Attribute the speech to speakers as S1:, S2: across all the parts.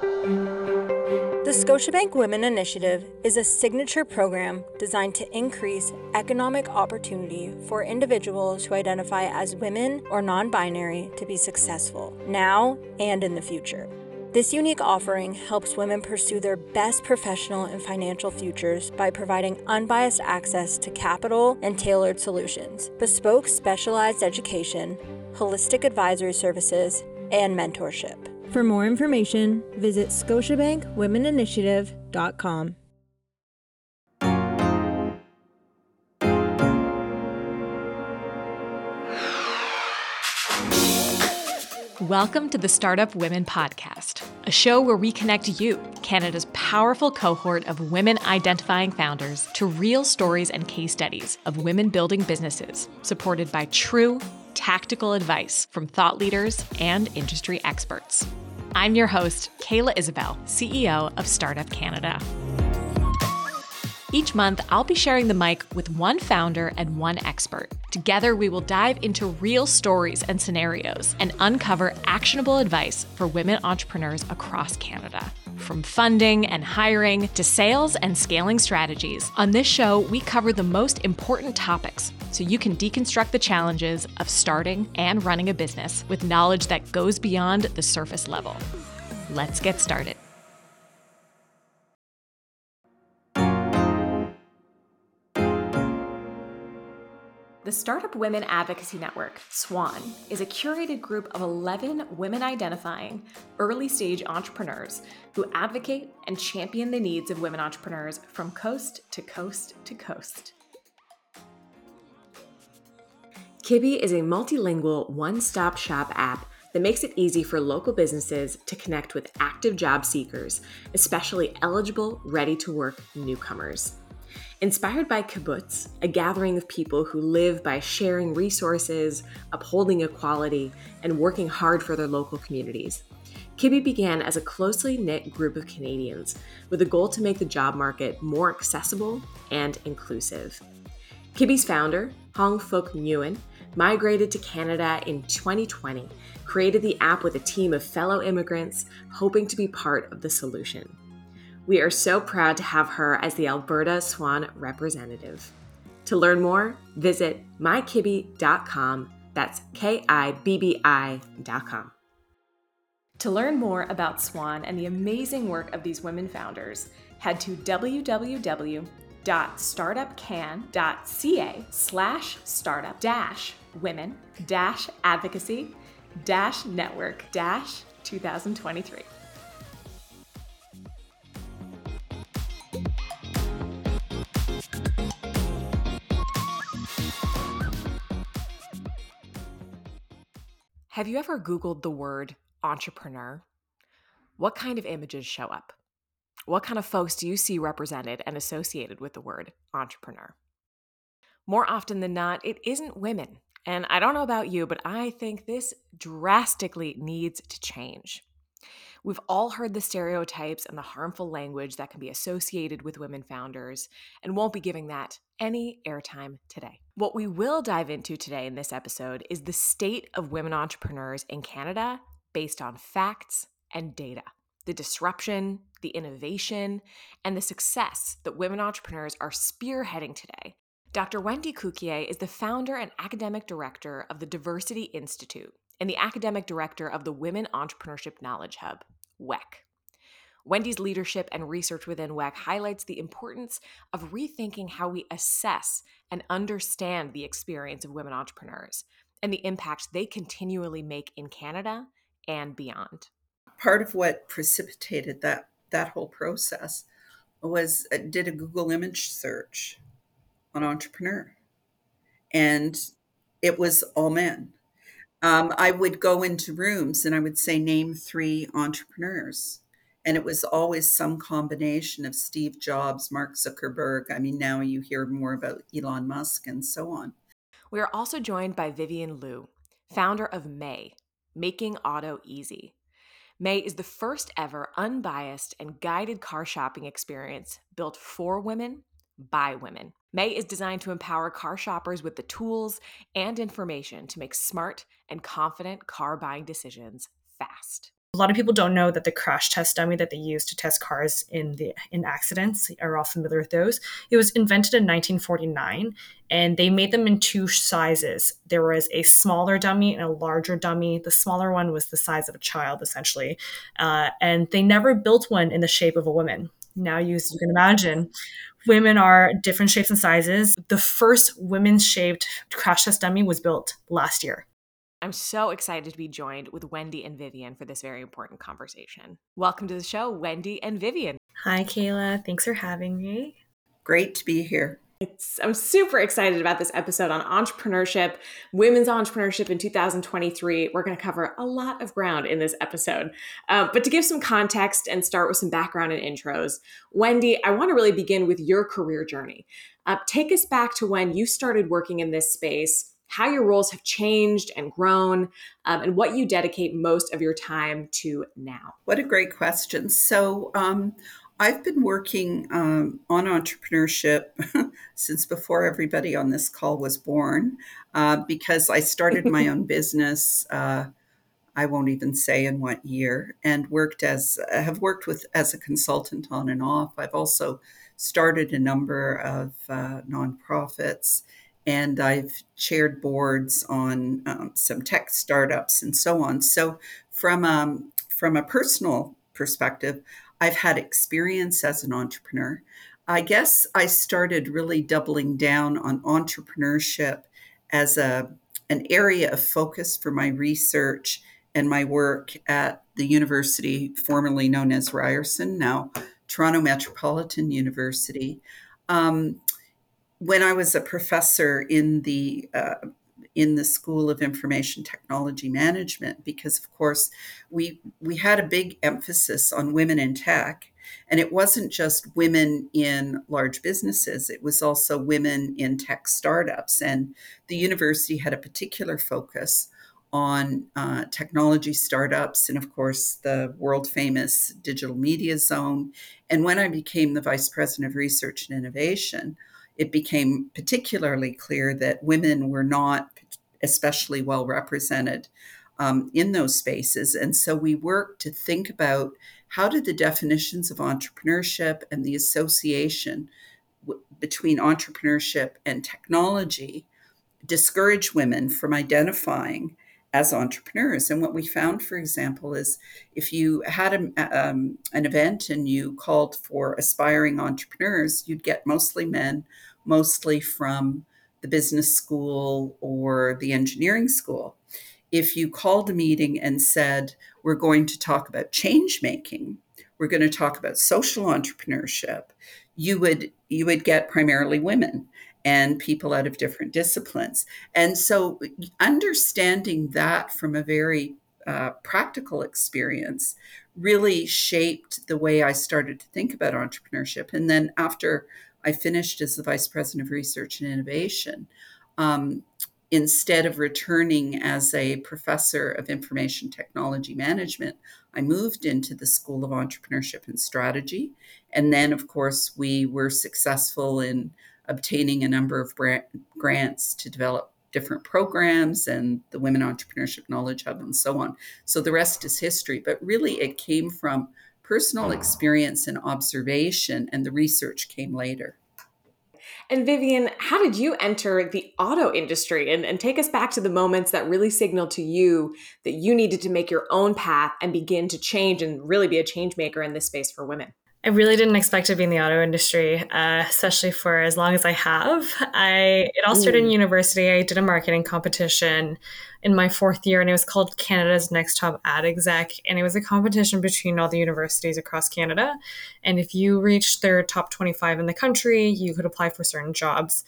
S1: The Scotiabank Women Initiative is a signature program designed to increase economic opportunity for individuals who identify as women or non binary to be successful now and in the future. This unique offering helps women pursue their best professional and financial futures by providing unbiased access to capital and tailored solutions, bespoke specialized education, holistic advisory services, and mentorship. For more information, visit scotiabankwomeninitiative.com.
S2: Welcome to the Startup Women Podcast, a show where we connect you, Canada's powerful cohort of women identifying founders, to real stories and case studies of women building businesses supported by true, tactical advice from thought leaders and industry experts. I'm your host, Kayla Isabelle, CEO of Startup Canada. Each month, I'll be sharing the mic with one founder and one expert. Together, we will dive into real stories and scenarios and uncover actionable advice for women entrepreneurs across Canada. From funding and hiring to sales and scaling strategies, on this show, we cover the most important topics so you can deconstruct the challenges of starting and running a business with knowledge that goes beyond the surface level. Let's get started. The Startup Women Advocacy Network, SWAN, is a curated group of 11 women identifying early stage entrepreneurs who advocate and champion the needs of women entrepreneurs from coast to coast to coast. Kibby is a multilingual one stop shop app that makes it easy for local businesses to connect with active job seekers, especially eligible, ready to work newcomers. Inspired by Kibbutz, a gathering of people who live by sharing resources, upholding equality, and working hard for their local communities. Kibby began as a closely knit group of Canadians with a goal to make the job market more accessible and inclusive. Kibby's founder, Hong Fook Nguyen, migrated to Canada in 2020, created the app with a team of fellow immigrants, hoping to be part of the solution. We are so proud to have her as the Alberta Swan representative. To learn more, visit mykibby.com. That's K I B B I.com. To learn more about Swan and the amazing work of these women founders, head to www.startupcan.ca slash startup dash women dash advocacy dash network dash 2023. Have you ever Googled the word entrepreneur? What kind of images show up? What kind of folks do you see represented and associated with the word entrepreneur? More often than not, it isn't women. And I don't know about you, but I think this drastically needs to change. We've all heard the stereotypes and the harmful language that can be associated with women founders and won't be giving that any airtime today. What we will dive into today in this episode is the state of women entrepreneurs in Canada based on facts and data, the disruption, the innovation, and the success that women entrepreneurs are spearheading today. Dr. Wendy Cukier is the founder and academic director of the Diversity Institute and the academic director of the Women Entrepreneurship Knowledge Hub, WEKH. Wendy's leadership and research within WEKH highlights the importance of rethinking how we assess and understand the experience of women entrepreneurs and the impact they continually make in Canada and beyond.
S3: Part of what precipitated that that whole process was uh, did a Google image search on entrepreneur, and it was all men. Um, I would go into rooms and I would say, name three entrepreneurs. And it was always some combination of Steve Jobs, Mark Zuckerberg. I mean, now you hear more about Elon Musk and so on.
S2: We are also joined by Vivian Liu, founder of mae, Making Auto Easy. mae is the first ever unbiased and guided car shopping experience built for women by women. May is designed to empower car shoppers with the tools and information to make smart and confident car buying decisions fast.
S4: A lot of people don't know that the crash test dummy that they use to test cars in the in accidents are all familiar with those. It was invented in 1949 and they made them in two sizes. There was a smaller dummy and a larger dummy. The smaller one was the size of a child essentially. Uh, and they never built one in the shape of a woman. Now you, you can imagine women are different shapes and sizes. The first women's shaped crash test dummy was built last year.
S2: I'm so excited to be joined with Wendy and Vivian for this very important conversation. Welcome to the show, Wendy and Vivian.
S4: Hi, Kayla. Thanks for having me.
S3: Great to be here.
S2: It's, I'm super excited about this episode on entrepreneurship, women's entrepreneurship in 2023. We're going to cover a lot of ground in this episode. Um, but to give some context and start with some background and intros, Wendy, I want to really begin with your career journey. Uh, take us back to when you started working in this space how your roles have changed and grown, um, and what you dedicate most of your time to now.
S3: What a great question. So, um, I've been working um, on entrepreneurship since before everybody on this call was born uh, because I started my own business. Uh, I won't even say in what year, and worked as have worked with as a consultant on and off. I've also started a number of uh, nonprofits and I've chaired boards on um, some tech startups and so on. So, from um, from a personal perspective, I've had experience as an entrepreneur. I guess I started really doubling down on entrepreneurship as a an area of focus for my research and my work at the university formerly known as Ryerson, now Toronto Metropolitan University. Um, when I was a professor in the uh, in the School of Information Technology Management, because of course we we had a big emphasis on women in tech, and it wasn't just women in large businesses; it was also women in tech startups, and the university had a particular focus on uh, technology startups and, of course, the world famous digital media zone. And when I became the vice president of research and innovation, it became particularly clear that women were not especially well represented um, in those spaces. And so we worked to think about how did the definitions of entrepreneurship and the association w- between entrepreneurship and technology discourage women from identifying as entrepreneurs. And what we found, for example, is if you had a, um, an event and you called for aspiring entrepreneurs, you'd get mostly men mostly from the business school or the engineering school. If you called a meeting and said, We're going to talk about change making, we're going to talk about social entrepreneurship, you would you would get primarily women and people out of different disciplines. And so understanding that from a very uh, practical experience really shaped the way I started to think about entrepreneurship. And then after I finished as the Vice President of Research and Innovation. Um, instead of returning as a professor of information technology management, I moved into the School of Entrepreneurship and Strategy. And then, of course, we were successful in obtaining a number of grants to develop different programs and the Women Entrepreneurship Knowledge Hub and so on. So the rest is history. But really, it came from personal oh. experience and observation, and the research came later.
S2: And Vivian, how did you enter the auto industry? And, and take us back to the moments that really signaled to you that you needed to make your own path and begin to change and really be a change maker in this space for women.
S4: I really didn't expect to be in the auto industry, uh, especially for as long as I have. I it all started in university. I did a marketing competition in my fourth year, and it was called Canada's Next Top Ad Exec, and it was a competition between all the universities across Canada. And if you reached their top twenty five in the country, you could apply for certain jobs.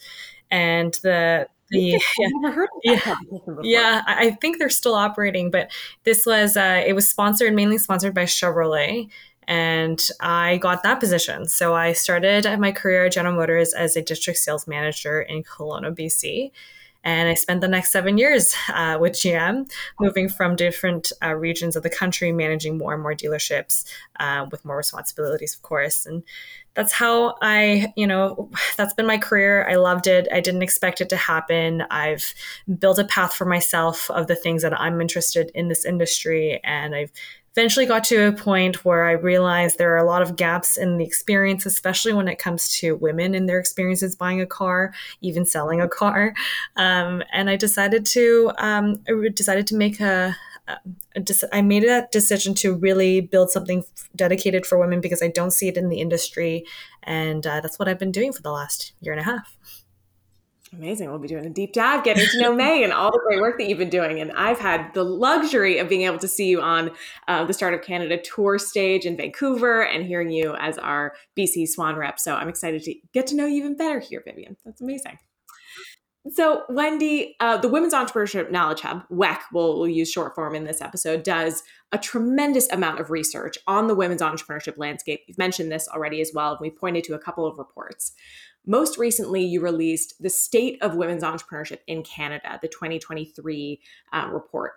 S4: And the the, yeah, yeah, yeah, I think they're still operating, but this was uh, it was sponsored mainly sponsored by Chevrolet and I got that position. So I started my career at General Motors as a district sales manager in Kelowna, BC. And I spent the next seven years uh, with GM, moving from different uh, regions of the country, managing more and more dealerships uh, with more responsibilities, of course. And that's how I, you know, that's been my career. I loved it. I didn't expect it to happen. I've built a path for myself of the things that I'm interested in this industry, and I've eventually got to a point where I realized there are a lot of gaps in the experience, especially when it comes to women and their experiences buying a car, even selling a car. Um, and I decided to um, I decided to make a, I made that decision to really build something dedicated for women because I don't see it in the industry, and uh, that's what I've been doing for the last year and a half.
S2: Amazing. We'll be doing a deep dive, getting to know mae and all the great work that you've been doing. And I've had the luxury of being able to see you on uh, the Startup Canada tour stage in Vancouver and hearing you as our BC Swan rep. So I'm excited to get to know you even better here, Vivian. That's amazing. So, Wendy, uh, the Women's Entrepreneurship Knowledge Hub, WEKH, we'll, we'll, use short form in this episode, does a tremendous amount of research on the women's entrepreneurship landscape. You've mentioned this already as well, and we pointed to a couple of reports. Most recently, you released the State of Women's Entrepreneurship in Canada, the 2023 uh, report.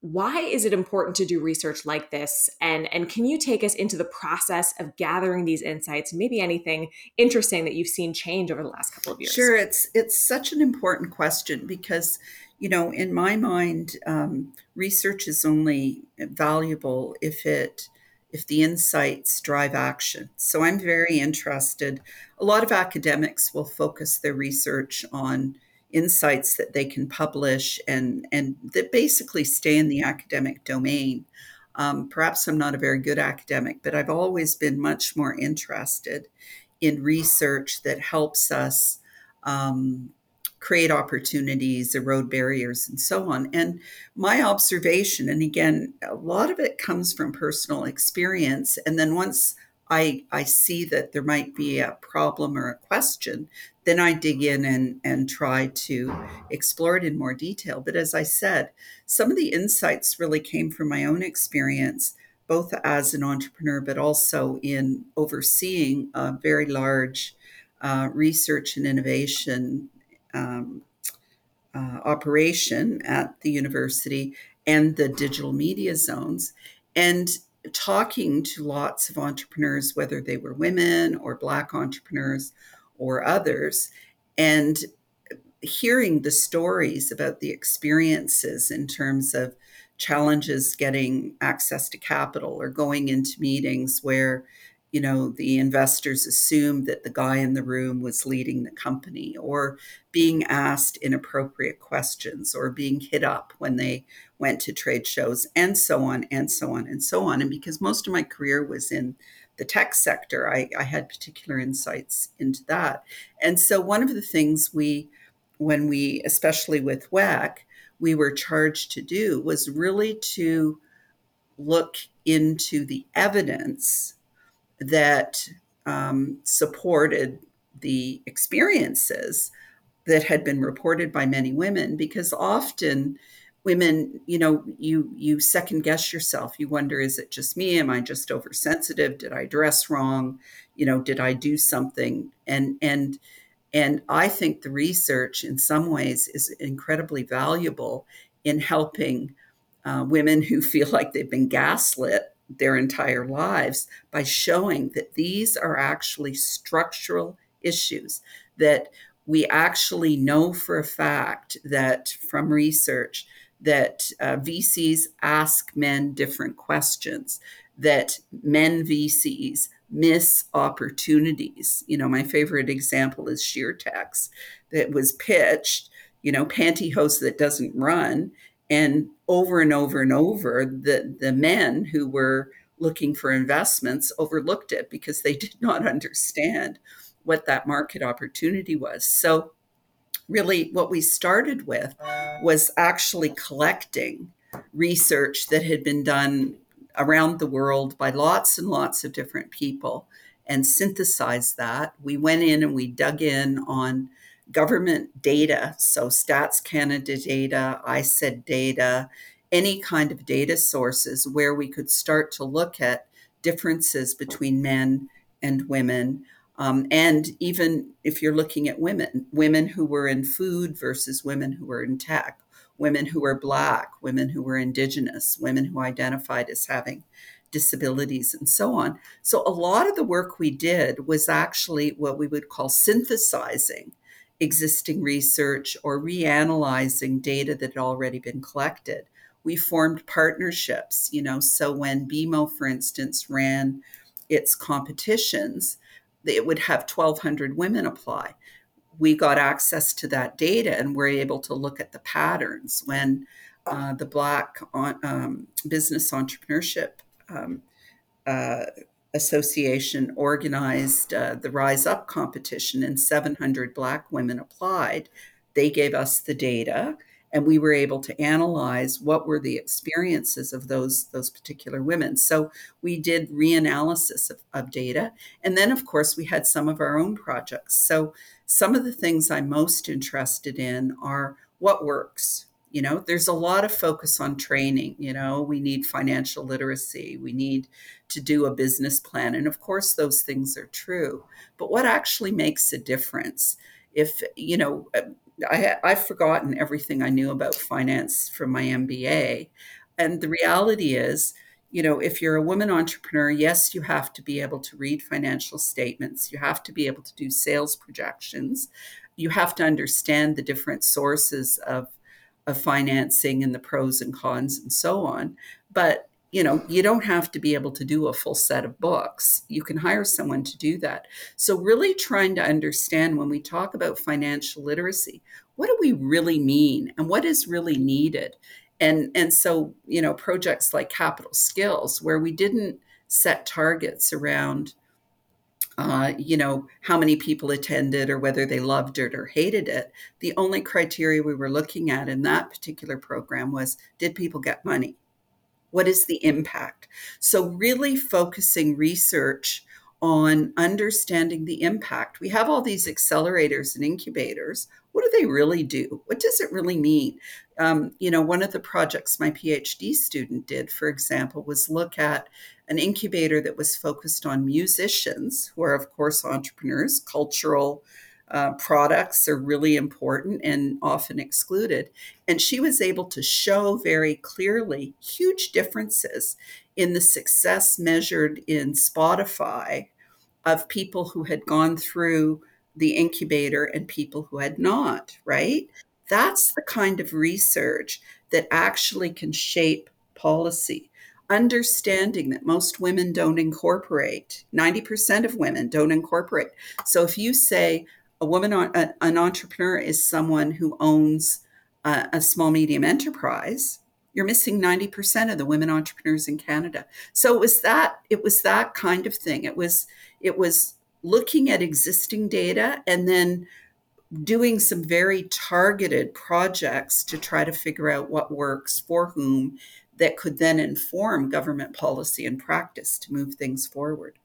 S2: Why is it important to do research like this? And, and can you take us into the process of gathering these insights maybe anything interesting that you've seen change over the last couple of years?
S3: Sure, it's it's such an important question because, you know, in my mind, um, research is only valuable if it if the insights drive action. So I'm very interested. A lot of academics will focus their research on insights that they can publish and, and that basically stay in the academic domain. Um, perhaps I'm not a very good academic, but I've always been much more interested in research that helps us um, create opportunities, erode barriers, and so on. And my observation, and again, a lot of it comes from personal experience. And then once I, I see that there might be a problem or a question, then I dig in and, and try to explore it in more detail. But as I said, some of the insights really came from my own experience, both as an entrepreneur, but also in overseeing a very large uh, research and innovation um, uh, operation at the university and the digital media zones. And talking to lots of entrepreneurs, whether they were women or Black entrepreneurs or others, and hearing the stories about the experiences in terms of challenges getting access to capital or going into meetings where you know the investors assumed that the guy in the room was leading the company or being asked inappropriate questions or being hit up when they went to trade shows and so on and so on and so on. And because most of my career was in the tech sector i, I had particular insights into that. And so one of the things we when we especially with WEKH we were charged to do was really to look into the evidence that um, supported the experiences that had been reported by many women because often women you know you you second guess yourself. You wonder is it just me? Am i just oversensitive? Did i dress wrong? You know did i do something? And and and i think the research in some ways is incredibly valuable in helping uh, women who feel like they've been gaslit their entire lives by showing that these are actually structural issues that we actually know for a fact that from research that uh, VCs ask men different questions, that men VCs miss opportunities. You know, my favorite example is SheerTex that was pitched, you know, pantyhose that doesn't run. And over and over and over, the, the men who were looking for investments overlooked it because they did not understand what that market opportunity was. So, really, what we started with was actually collecting research that had been done around the world by lots and lots of different people and synthesized that. We went in and we dug in on government data, so Stats Canada data, ISED data, any kind of data sources where we could start to look at differences between men and women. Um, and even if you're looking at women, women who were in food versus women who were in tech, women who were Black, women who were Indigenous, women who identified as having disabilities, and so on. So, a lot of the work we did was actually what we would call synthesizing existing research or reanalyzing data that had already been collected we formed partnerships, you know. So when BMO, for instance, ran its competitions, it would have 1,200 women apply. We got access to that data and we're able to look at the patterns when uh, the Black on, um, Business Entrepreneurship um, uh, Association organized uh, the Rise Up competition, and 700 Black women applied. They gave us the data, and we were able to analyze what were the experiences of those those particular women. So we did reanalysis of, of data, and then of course we had some of our own projects. So some of the things I'm most interested in are what works you know there's a lot of focus on training you know we need financial literacy we need to do a business plan and of course those things are true. But what actually makes a difference? If you know I, i've forgotten everything i knew about finance from my mba and the reality is you know if you're a woman entrepreneur yes you have to be able to read financial statements you have to be able to do sales projections you have to understand the different sources of of financing and the pros and cons and so on. But you know, you don't have to be able to do a full set of books. You can hire someone to do that. So, really trying to understand when we talk about financial literacy, what do we really mean and what is really needed? And, and so, you know, projects like Capital Skills, where we didn't set targets around uh, you know, how many people attended or whether they loved it or hated it. The only criteria we were looking at in that particular program was did people get money? What is the impact? So, really focusing research on understanding the impact. We have all these accelerators and incubators. What do they really do? What does it really mean? Um, you know, one of the projects my PhD student did, for example, was look at an incubator that was focused on musicians, who are, of course, entrepreneurs. Cultural uh, products are really important and often excluded. And she was able to show very clearly huge differences in the success measured in Spotify of people who had gone through the incubator and people who had not, right? That's the kind of research that actually can shape policy understanding that most women don't incorporate 90% of women don't incorporate so if you say a woman an entrepreneur is someone who owns a, a small medium enterprise you're missing 90% of the women entrepreneurs in canada so it was that it was that kind of thing it was it was looking at existing data and then doing some very targeted projects to try to figure out what works for whom that could then inform government policy and practice to move things forward.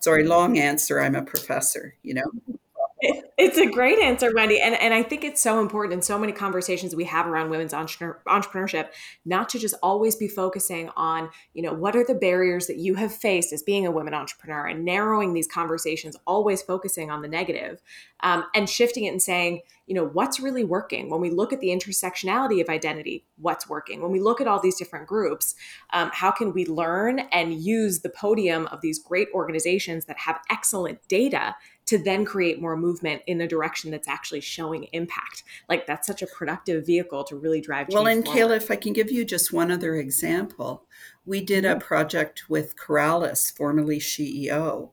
S3: Sorry, long answer. I'm a professor, you know.
S2: It's a great answer, Wendy. And, and I think it's so important in so many conversations we have around women's entrepreneurship, not to just always be focusing on, you know, what are the barriers that you have faced as being a women entrepreneur and narrowing these conversations, always focusing on the negative um, and shifting it and saying, you know, what's really working? When we look at the intersectionality of identity, what's working? When we look at all these different groups, um, how can we learn and use the podium of these great organizations that have excellent data to then create more movement in a direction that's actually showing impact. Like that's such a productive vehicle to really drive.
S3: well, and forward. Kayla, if I can give you just one other example, we did mm-hmm. a project with Coralus, formerly SheEO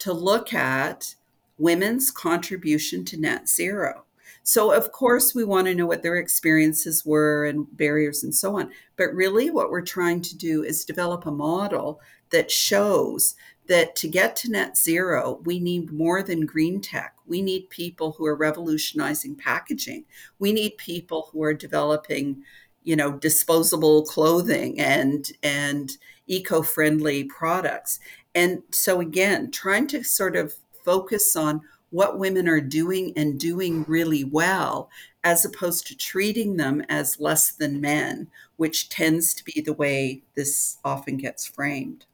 S3: to look at women's contribution to net zero. So, of course, we want to know what their experiences were and barriers and so on. But really, what we're trying to do is develop a model that shows that to get to net zero, we need more than green tech. We need people who are revolutionizing packaging. We need people who are developing, you know, disposable clothing and and eco-friendly products. And so again, trying to sort of focus on what women are doing and doing really well as opposed to treating them as less than men, which tends to be the way this often gets framed.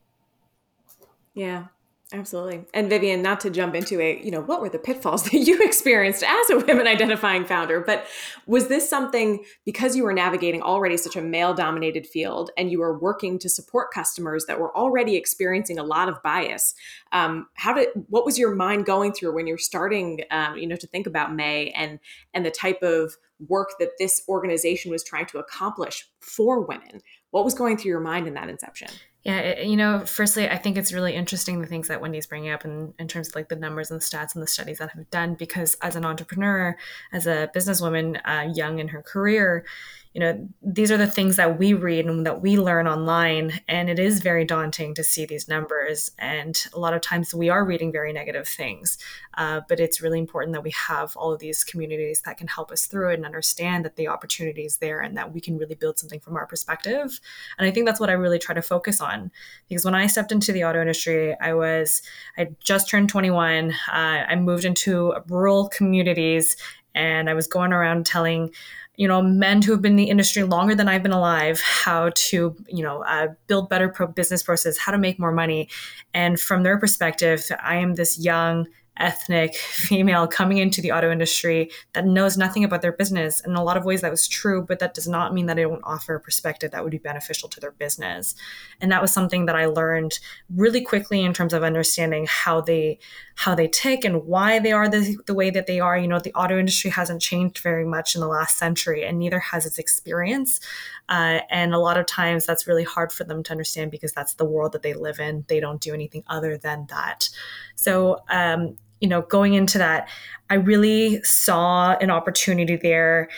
S2: Yeah. Absolutely. And Vivian, not to jump into a, you know, what were the pitfalls that you experienced as a women identifying founder, but was this something because you were navigating already such a male dominated field and you were working to support customers that were already experiencing a lot of bias? Um, how did, what was your mind going through when you're starting, um, you know, to think about mae and, and the type of work that this organization was trying to accomplish for women? What was going through your mind in that inception?
S4: Yeah, you know, firstly, I think it's really interesting the things that Wendy's bringing up in, in terms of like the numbers and the stats and the studies that have done. Because as an entrepreneur, as a businesswoman, uh, young in her career, you know these are the things that we read and that we learn online and it is very daunting to see these numbers and a lot of times we are reading very negative things. Uh, but it's really important that we have all of these communities that can help us through it and understand that the opportunity is there and that we can really build something from our perspective. And i think that's what i really try to focus on because when i stepped into the auto industry i was i just turned 21 uh, i moved into rural communities and I was going around telling you know men who have been in the industry longer than I've been alive how to you know uh, build better pro- business processes, how to make more money, and from their perspective, I am this young ethnic female coming into the auto industry that knows nothing about their business. In a lot of ways, that was true, but that does not mean that I don't offer a perspective that would be beneficial to their business. And that was something that I learned really quickly in terms of understanding how they how they tick and why they are the, the way that they are. You know, the auto industry hasn't changed very much in the last century, and neither has its experience. Uh, and a lot of times, that's really hard for them to understand because that's the world that they live in. They don't do anything other than that. So, um, you know, going into that, I really saw an opportunity there.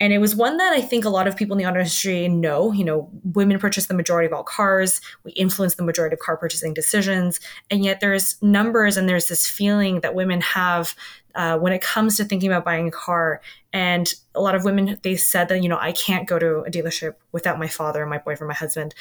S4: And it was one that I think a lot of people in the auto industry know. You know, women purchase the majority of all cars. We influence the majority of car purchasing decisions. And yet there's numbers and there's this feeling that women have uh, when it comes to thinking about buying a car. And a lot of women, they said that, you know, I can't go to a dealership without my father, my boyfriend, my husband,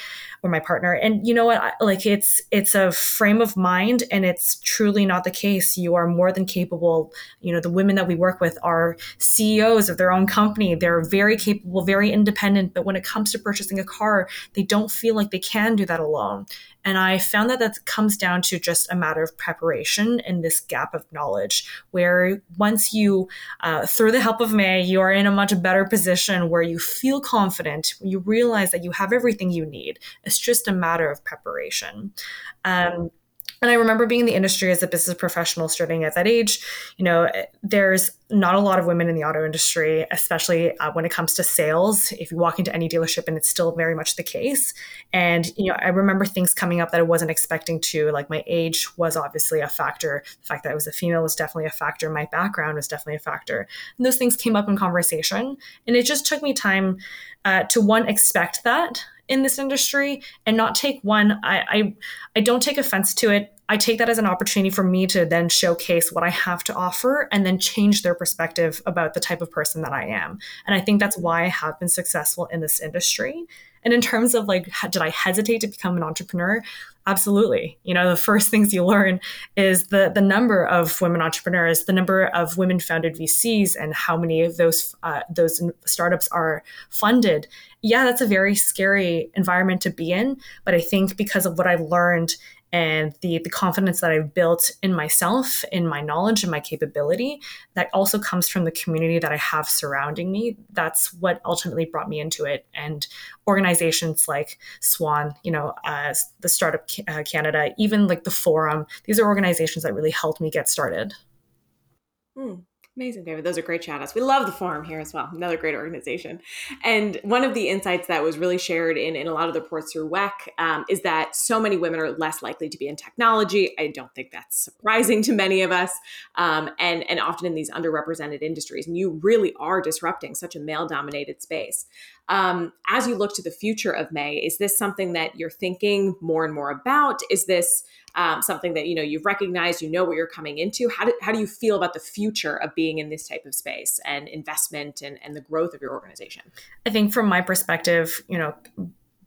S4: or my partner. And you know what? Like it's, it's a frame of mind and it's truly not the case. You are more than capable. You know, the women that we work with are CEOs of their own company. They're very capable, very independent. But when it comes to purchasing a car, they don't feel like they can do that alone. And I found that that comes down to just a matter of preparation and this gap of knowledge, where once you, uh, through the help of mae, you are in a much better position where you feel confident, you realize that you have everything you need. It's just a matter of preparation. Um, and I remember being in the industry as a business professional starting at that age. You know, there's not a lot of women in the auto industry, especially uh, when it comes to sales. If you walk into any dealership, and it's still very much the case. And, you know, I remember things coming up that I wasn't expecting to. Like my age was obviously a factor. The fact that I was a female was definitely a factor. My background was definitely a factor. And those things came up in conversation. And it just took me time uh, to one, expect that in this industry and not take one. I, I i don't take offense to it. I take that as an opportunity for me to then showcase what i have to offer and then change their perspective about the type of person that i am. And i think that's why i have been successful in this industry and in terms of like did i hesitate to become an entrepreneur? Absolutely. You know the first things you learn is the the number of women entrepreneurs the number of women founded vcs and how many of those uh, those startups are funded. Yeah that's a very scary environment to be in but i think because of what i've learned and the the confidence that I've built in myself, in my knowledge and my capability, that also comes from the community that I have surrounding me. That's what ultimately brought me into it. And organizations like Swan, you know, uh, the Startup uh, Canada, even like the Forum, these are organizations that really helped me get started.
S2: Hmm. Amazing, David. Those are great shout outs. We love the forum here as well. Another great organization. And one of the insights that was really shared in, in a lot of the reports through WEKH um, is that so many women are less likely to be in technology. I don't think that's surprising to many of us. Um, and, and often in these underrepresented industries. And you really are disrupting such a male dominated space. Um, as you look to the future of mae, is this something that you're thinking more and more about? Is this um, something that you know you've recognized you know what you're coming into how do, how do you feel about the future of being in this type of space and investment and, and the growth of your organization
S4: i think from my perspective you know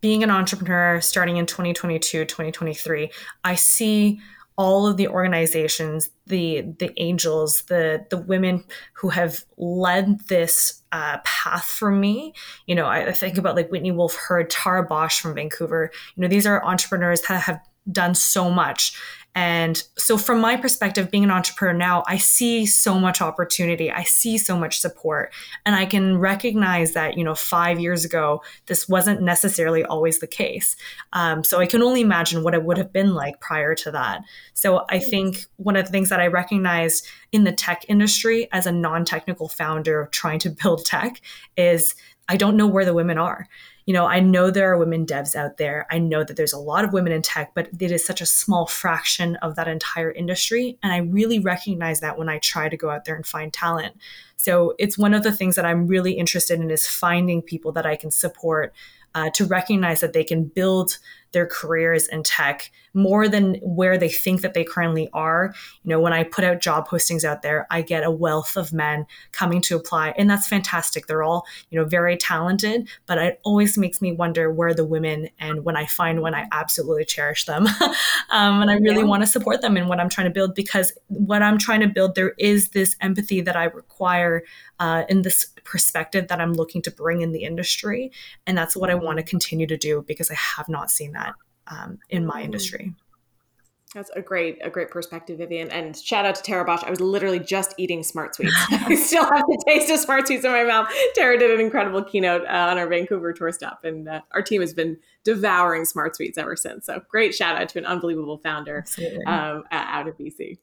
S4: being an entrepreneur starting in 2022 2023 i see all of the organizations the the angels the the women who have led this uh, path for me you know I, I think about like whitney wolfe herd tara bosch from vancouver you know these are entrepreneurs that have done so much. And so, from my perspective, being an entrepreneur now, I see so much opportunity. I see so much support. And I can recognize that, you know, five years ago, this wasn't necessarily always the case. Um, so, I can only imagine what it would have been like prior to that. So, I think one of the things that I recognized in the tech industry as a non technical founder trying to build tech is I don't know where the women are you know, I know there are women devs out there. I know that there's a lot of women in tech, but it is such a small fraction of that entire industry. And I really recognize that when I try to go out there and find talent. So it's one of the things that I'm really interested in is finding people that I can support uh, to recognize that they can build their careers in tech more than where they think that they currently are. You know, when I put out job postings out there, I get a wealth of men coming to apply, and that's fantastic. They're all, you know, very talented, but it always makes me wonder where the women and when I find one, I absolutely cherish them. um, and I really yeah. want to support them in what I'm trying to build because what I'm trying to build, there is this empathy that I require uh, in this perspective that I'm looking to bring in the industry. And that's what I want to continue to do because I have not seen that um, in my industry.
S2: That's a great, a great perspective, Vivian. And shout out to Tara Bosch. I was literally just eating Smart Sweets. I still have the taste of Smart Sweets in my mouth. Tara did an incredible keynote uh, on our Vancouver tour stop, and uh, our team has been devouring Smart Sweets ever since. So great shout out to an unbelievable founder um, out of BC.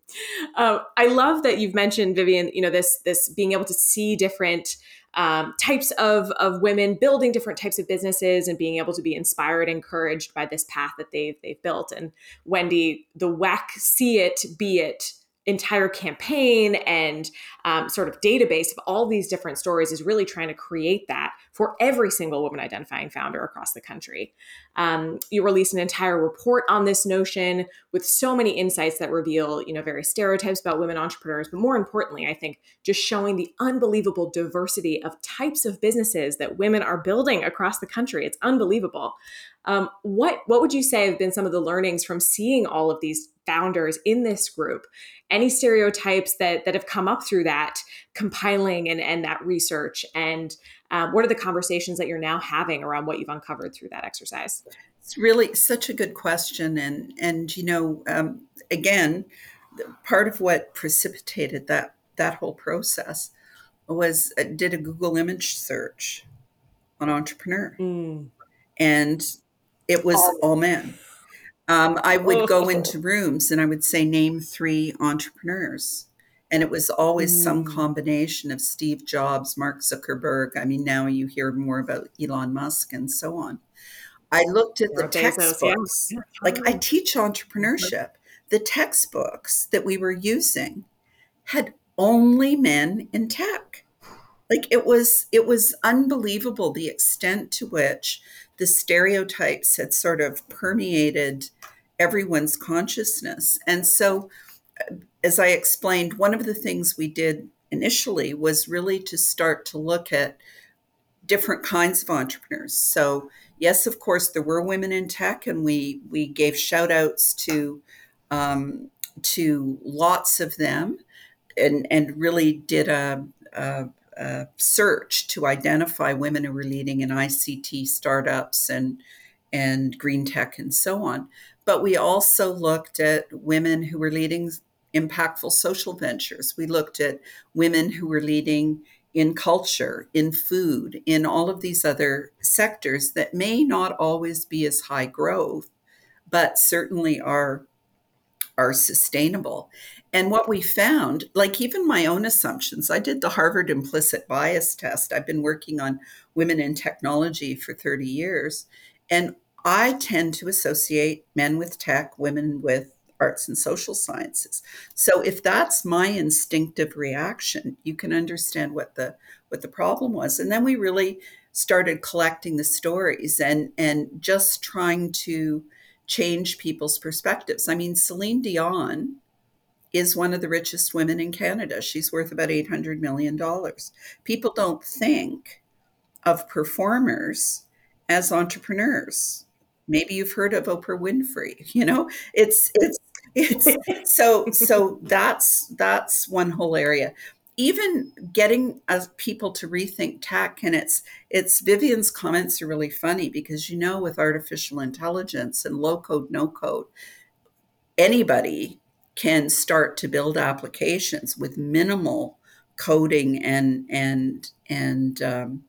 S2: Uh, I love that you've mentioned, Vivian. You know this this being able to see different um, types of, of women building different types of businesses and being able to be inspired, encouraged by this path that they've they've built. And Wendy, the WEKH, see it, be it entire campaign and um, sort of database of all these different stories is really trying to create that for every single woman identifying founder across the country. Um, you released an entire report on this notion with so many insights that reveal, you know, various stereotypes about women entrepreneurs, but more importantly, I think just showing the unbelievable diversity of types of businesses that women are building across the country. It's unbelievable. Um, what what would you say have been some of the learnings from seeing all of these founders in this group? Any stereotypes that that have come up through that compiling and and that research, and um, what are the conversations that you're now having around what you've uncovered through that exercise?
S3: It's really such a good question, and and you know, um, again, part of what precipitated that that whole process was uh, did a Google image search on entrepreneur. Mm. And it was oh. all men. Um, I would go oh. into rooms and I would say, name three entrepreneurs. And it was always mm. some combination of Steve Jobs, Mark Zuckerberg. I mean, now you hear more about Elon Musk and so on. I looked at the textbooks. Like I teach entrepreneurship. The textbooks that we were using had only men in tech. Like it was it was unbelievable the extent to which the stereotypes had sort of permeated everyone's consciousness. And so, as I explained, one of the things we did initially was really to start to look at different kinds of entrepreneurs. So, yes, of course, there were women in tech, and we we gave shout outs to um, to lots of them, and and really did a, a uh, search to identify women who were leading in ICT startups and and green tech and so on. But we also looked at women who were leading impactful social ventures. We looked at women who were leading in culture, in food, in all of these other sectors that may not always be as high growth, but certainly are are sustainable. And what we found, like even my own assumptions, I did the Harvard implicit bias test. I've been working on women in technology for 30 years. And I tend to associate men with tech, women with arts and social sciences. So if that's my instinctive reaction, you can understand what the what the problem was. And then we really started collecting the stories and and just trying to change people's perspectives. I mean, Celine Dion is one of the richest women in Canada. She's worth about $800 million. People don't think of performers as entrepreneurs. Maybe you've heard of Oprah Winfrey, you know, it's, it's, it's so, so that's, that's one whole area. even getting people to rethink tech and it's it's vivian's comments are really funny because you know with artificial intelligence and low code no code anybody can start to build applications with minimal coding and and and um,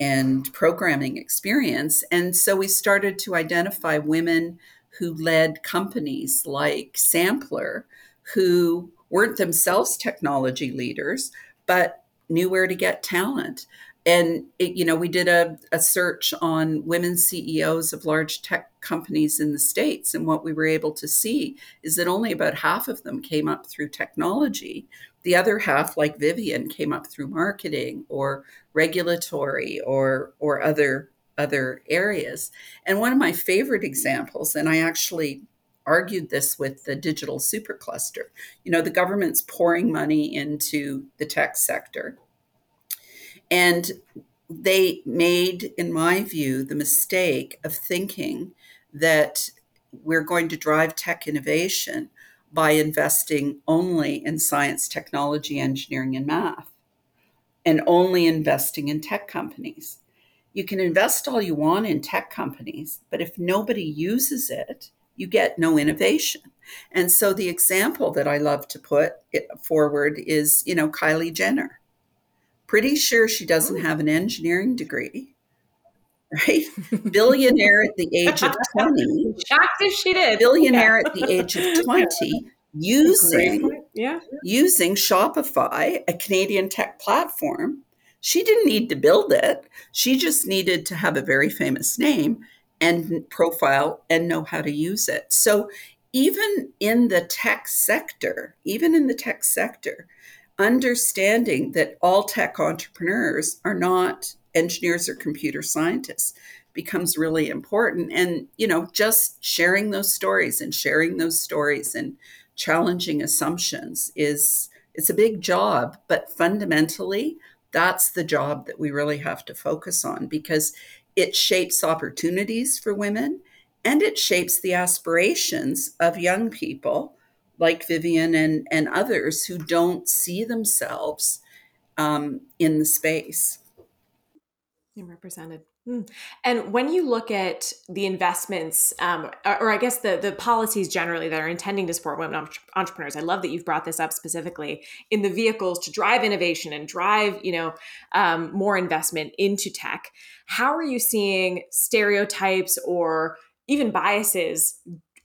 S3: and programming experience and so we started to identify women who led companies like sampler who weren't themselves technology leaders, but knew where to get talent. And it, you know, we did a, a search on women CEOs of large tech companies in the states, and what we were able to see is that only about half of them came up through technology. The other half, like Vivian, came up through marketing or regulatory or or other other areas. And one of my favorite examples, and I actually argued this with the digital supercluster. You know, the government's pouring money into the tech sector. And they made, in my view, the mistake of thinking that we're going to drive tech innovation by investing only in science, technology, engineering, and math, and only investing in tech companies. You can invest all you want in tech companies, but if nobody uses it, you get no innovation. And so the example that I love to put forward is, you know, Kylie Jenner. Pretty sure she doesn't have an engineering degree, right? Billionaire at the age of 20.
S2: Shocked if she did.
S3: Billionaire at the age of 20 using
S2: yeah.
S3: using Shopify, a Canadian tech platform. She didn't need to build it. She just needed to have a very famous name and profile and know how to use it. So even in the tech sector, even in the tech sector, understanding that all tech entrepreneurs are not engineers or computer scientists becomes really important and you know just sharing those stories and sharing those stories and challenging assumptions is it's a big job but fundamentally that's the job that we really have to focus on because it shapes opportunities for women and it shapes the aspirations of young people like Vivian and, and others who don't see themselves um, in the space.
S2: You're represented. Hmm. And when you look at the investments, um, or I guess the the policies generally that are intending to support women entrepreneurs, I love that you've brought this up specifically in the vehicles to drive innovation and drive, you know, um, more investment into tech. How are you seeing stereotypes or even biases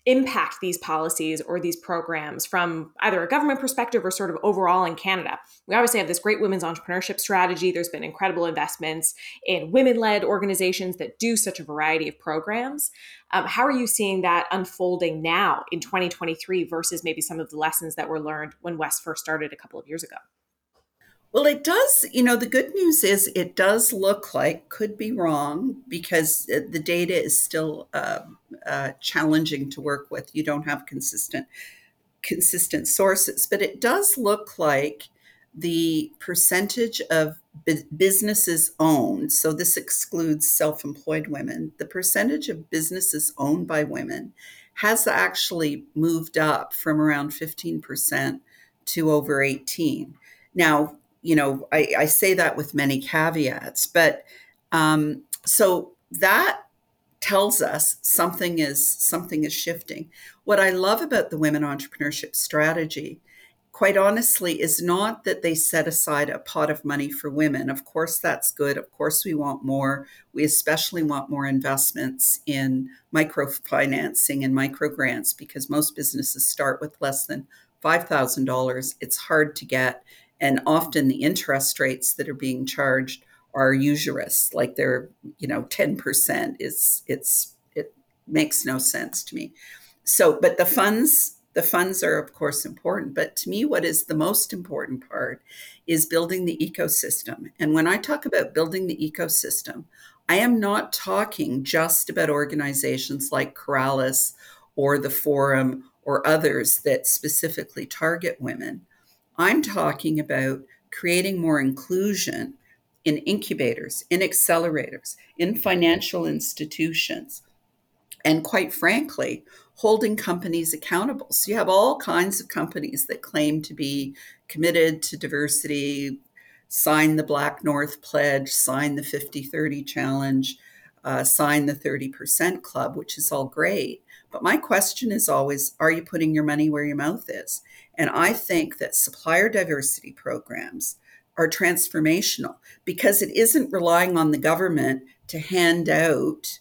S2: impact these policies or these programs from either a government perspective or sort of overall in Canada. We obviously have this great women's entrepreneurship strategy. There's been incredible investments in women led organizations that do such a variety of programs. Um, how are you seeing that unfolding now in 2023 versus maybe some of the lessons that were learned when WES first started a couple of years ago?
S3: Well, it does. You know, the good news is it does look like, could be wrong, because the data is still uh, uh, challenging to work with. You don't have consistent consistent sources, but it does look like the percentage of businesses owned, so this excludes self employed women, the percentage of businesses owned by women has actually moved up from around 15% to over 18. Now, you know, I, I say that with many caveats, but um, so that tells us something is something is shifting. What I love about the women entrepreneurship strategy, quite honestly, is not that they set aside a pot of money for women. Of course, that's good. Of course, we want more. We especially want more investments in microfinancing and micro grants because most businesses start with less than $5,000. It's hard to get and often the interest rates that are being charged are usurious like they're you know 10% is it's it makes no sense to me. So but the funds the funds are of course important but to me what is the most important part is building the ecosystem. And when i talk about building the ecosystem i am not talking just about organizations like Coralus or the forum or others that specifically target women I'm talking about creating more inclusion in incubators, in accelerators, in financial institutions. And quite frankly, holding companies accountable. So you have all kinds of companies that claim to be committed to diversity, sign the Black North Pledge, sign the 50 30 challenge, uh, sign the 30% club, which is all great. But my question is always are you putting your money where your mouth is? And I think that supplier diversity programs are transformational because it isn't relying on the government to hand out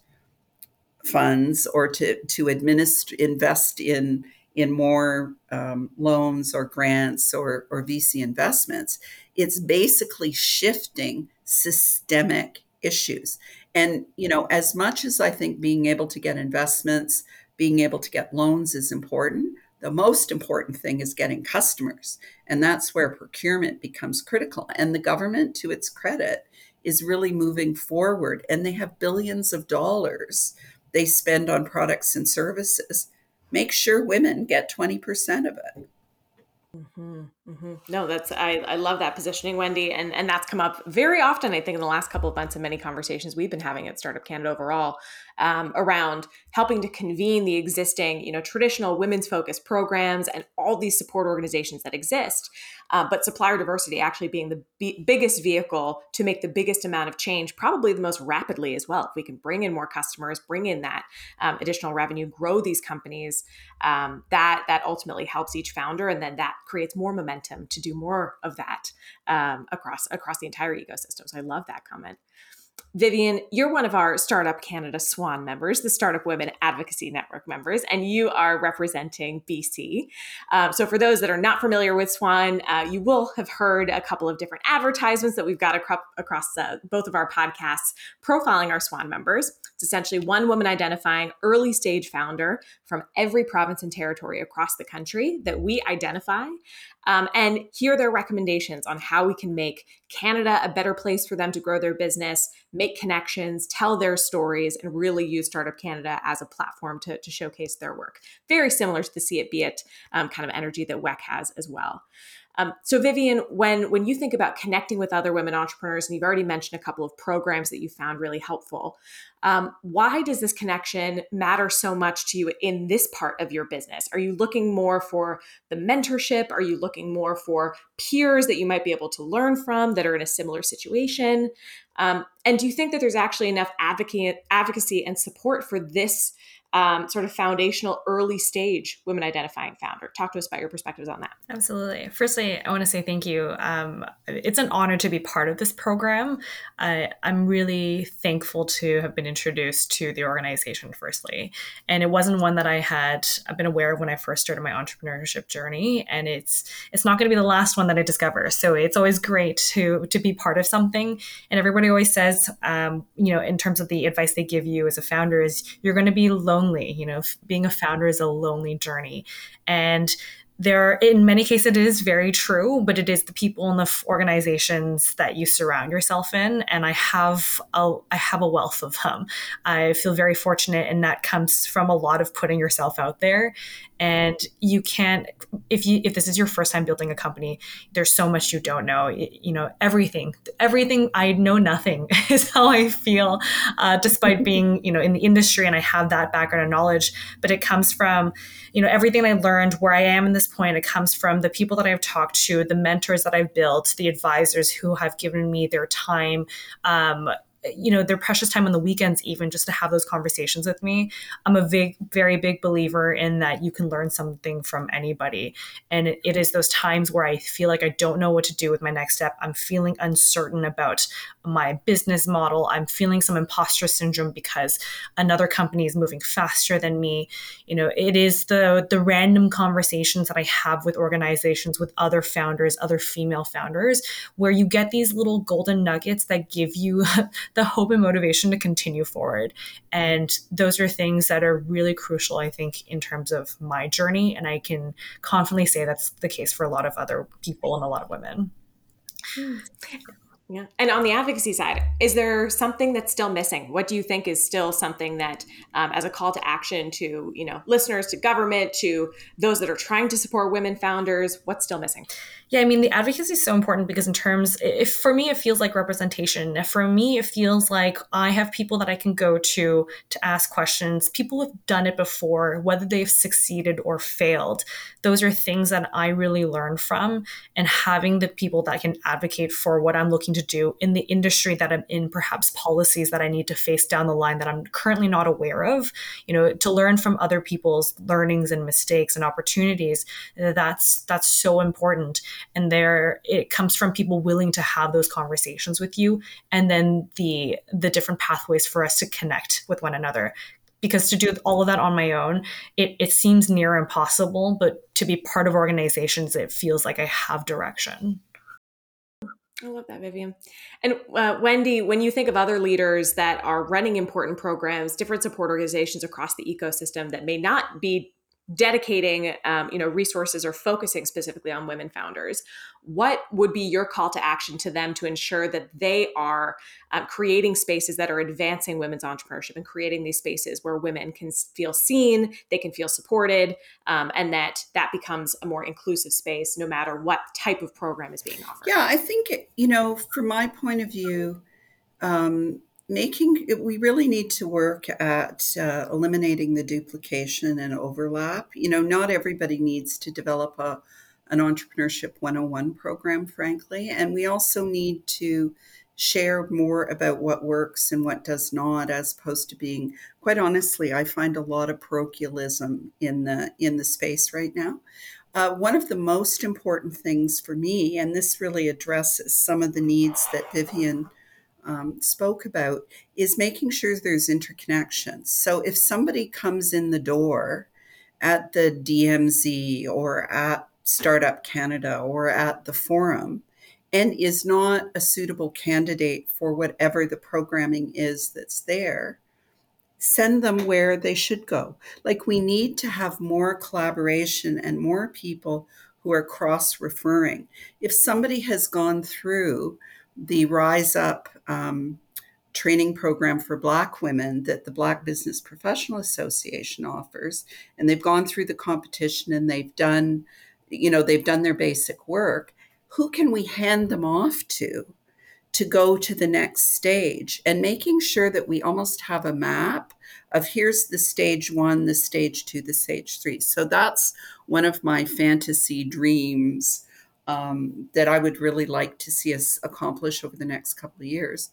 S3: funds or to, to administer, invest in, in more um, loans or grants or, or VC investments. It's basically shifting systemic issues. And, you know, as much as I think being able to get investments, being able to get loans is important, the most important thing is getting customers. And that's where procurement becomes critical. And the government, to its credit, is really moving forward. And they have billions of dollars they spend on products and services. Make sure women get 20% of it.
S2: Mm-hmm, mm-hmm. No, that's I, I love that positioning, Wendy, and and that's come up very often. I think in the last couple of months in many conversations we've been having at Startup Canada overall um, around helping to convene the existing, you know, traditional women's focused programs and all these support organizations that exist, uh, but supplier diversity actually being the b- biggest vehicle to make the biggest amount of change, probably the most rapidly as well. If we can bring in more customers, bring in that um, additional revenue, grow these companies, um, that that ultimately helps each founder, and then that creates more momentum to do more of that um, across across the entire ecosystem. So I love that comment. Vivian, you're one of our Startup Canada SWAN members, the Startup Women Advocacy Network members, and you are representing BC. Um, so, for those that are not familiar with SWAN, uh, you will have heard a couple of different advertisements that we've got across, across uh, both of our podcasts profiling our SWAN members. It's essentially one woman identifying early stage founder from every province and territory across the country that we identify um, and hear their recommendations on how we can make Canada a better place for them to grow their business, make connections, tell their stories, and really use Startup Canada as a platform to, to showcase their work. Very similar to the See It Be It um, kind of energy that WEKH has as well. Um, so, Vivian, when when you think about connecting with other women entrepreneurs, and you've already mentioned a couple of programs that you found really helpful, um, why does this connection matter so much to you in this part of your business? Are you looking more for the mentorship? Are you looking more for peers that you might be able to learn from that are in a similar situation? Um, and do you think that there's actually enough advocacy and support for this um, sort of foundational early stage women identifying founder. Talk to us about your perspectives on that.
S4: Absolutely. Firstly, I want to say thank you. Um, it's an honor to be part of this program. I'm really thankful to have been introduced to the organization, firstly. And it wasn't one that I had been aware of when I first started my entrepreneurship journey. And it's it's not going to be the last one that I discover. So it's always great to to be part of something. And everybody always says, um, you know, in terms of the advice they give you as a founder, is you're going to be lonely lonely. You know, being a founder is a lonely journey. And there in many cases it is very true but it is the people and the organizations that you surround yourself in and i have a i have a wealth of them i feel very fortunate and that comes from a lot of putting yourself out there and you can't if you if this is your first time building a company there's so much you don't know. You know everything everything i know nothing is how i feel uh, despite being you know in the industry and i have that background and knowledge. But it comes from you know everything i learned where i am in this point it comes from the people that i've talked to the mentors that i've built the advisors who have given me their time um, you know their precious time on the weekends even just to have those conversations with me. I'm a big very big believer in that you can learn something from anybody. And it, is those times where i feel like i don't know what to do with my next step. I'm feeling uncertain about my business model. I'm feeling some imposter syndrome because another company is moving faster than me. You know it is the the random conversations that i have with organizations with other founders other female founders where you get these little golden nuggets that give you the hope and motivation to continue forward. And those are things that are really crucial, I think, in terms of my journey. And I can confidently say that's the case for a lot of other people and a lot of women.
S2: Yeah. And on the advocacy side, is there something that's still missing? What do you think is still something that, um, as a call to action to you know listeners, to government, to those that are trying to support women founders, what's still missing?
S4: Yeah, I mean, the advocacy is so important because, in terms, if for me, it feels like representation. For me, it feels like I have people that I can go to to ask questions. People have done it before, whether they've succeeded or failed. Those are things that I really learn from, and having the people that can advocate for what I'm looking to do in the industry that I'm in, perhaps policies that I need to face down the line that I'm currently not aware of. You know, to learn from other people's learnings and mistakes and opportunities. That's that's so important and there it comes from people willing to have those conversations with you and then the the different pathways for us to connect with one another because to do all of that on my own it, it seems near impossible but to be part of organizations it feels like i have direction
S2: I love that, Vivian. And uh, Wendy, when you think of other leaders that are running important programs, different support organizations across the ecosystem that may not be dedicating um, you know resources or focusing specifically on women founders what would be your call to action to them to ensure that they are uh, creating spaces that are advancing women's entrepreneurship and creating these spaces where women can feel seen they can feel supported um, and that that becomes a more inclusive space no matter what type of program is being offered?
S3: Yeah i think you know from my point of view um, making we really need to work at uh, eliminating the duplication and overlap. You know not everybody needs to develop a an entrepreneurship 101 program frankly and we also need to share more about what works and what does not as opposed to being quite honestly i find a lot of parochialism in the in the space right now. Uh, one of the most important things for me and this really addresses some of the needs that vivian um, spoke about is making sure there's interconnections. So if somebody comes in the door at the DMZ or at Startup Canada or at the forum and is not a suitable candidate for whatever the programming is that's there, send them where they should go. Like we need to have more collaboration and more people who are cross referring. If somebody has gone through the Rise Up um, training program for Black women that the Black Business Professional Association offers, and they've gone through the competition and they've done, you know, they've done their basic work. Who can we hand them off to? to go to the next stage and making sure that we almost have a map of here's the stage one, the stage two, the stage three. So that's one of my fantasy dreams um, that I would really like to see us accomplish over the next couple of years.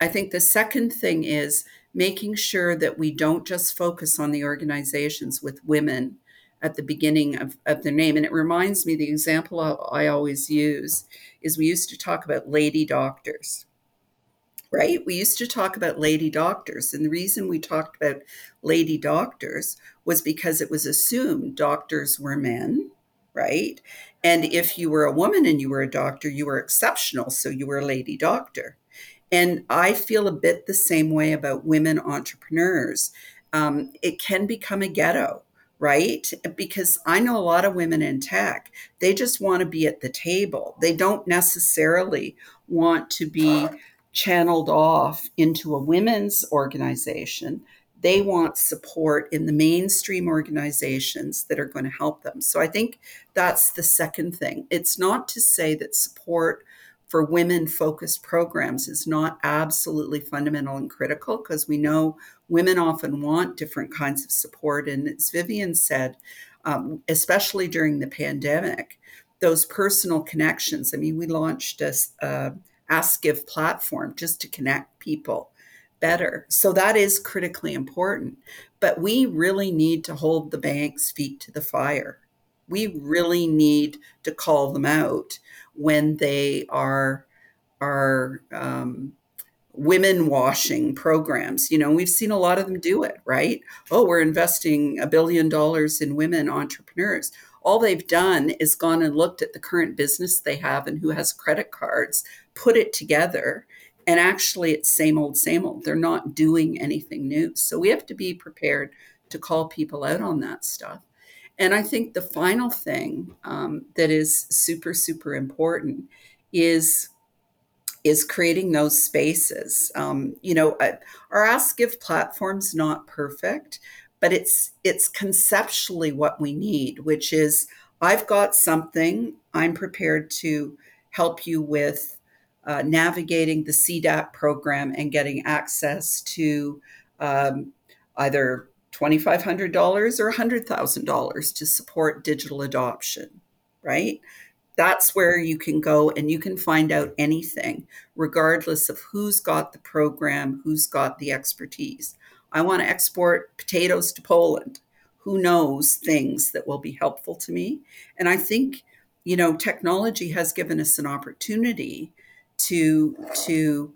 S3: I think the second thing is making sure that we don't just focus on the organizations with women at the beginning of, of their name. And it reminds me the example I always use is we used to talk about lady doctors, right? We used to talk about lady doctors. And the reason we talked about lady doctors was because it was assumed doctors were men right? And if you were a woman and you were a doctor, you were exceptional. So you were a lady doctor. And I feel a bit the same way about women entrepreneurs. Um, it can become a ghetto, right? Because I know a lot of women in tech, they just want to be at the table. They don't necessarily want to be channeled off into a women's organization they want support in the mainstream organizations that are going to help them. So I think that's the second thing. It's not to say that support for women focused programs is not absolutely fundamental and critical because we know women often want different kinds of support. And as Vivian said, um, especially during the pandemic, those personal connections. I mean, we launched a, a Ask Give platform just to connect people better. So that is critically important. But we really need to hold the bank's feet to the fire. We really need to call them out when they are are um, women washing programs. You know, we've seen a lot of them do it, right? Oh, we're investing a billion dollars in women entrepreneurs. All they've done is gone and looked at the current business they have and who has credit cards, put it together, and actually it's same old same old. They're not doing anything new. So we have to be prepared to call people out on that stuff. And i think the final thing um, that is super super important is is creating those spaces. Um, you know, uh, our Ask Give platform's not perfect, but it's it's conceptually what we need, which is I've got something. I'm prepared to help you with uh, navigating the CDAP program and getting access to um, either $2,500 or $100,000 to support digital adoption, right? That's where you can go and you can find out anything, regardless of who's got the program, who's got the expertise. I want to export potatoes to Poland. Who knows things that will be helpful to me? And I think, you know, technology has given us an opportunity to to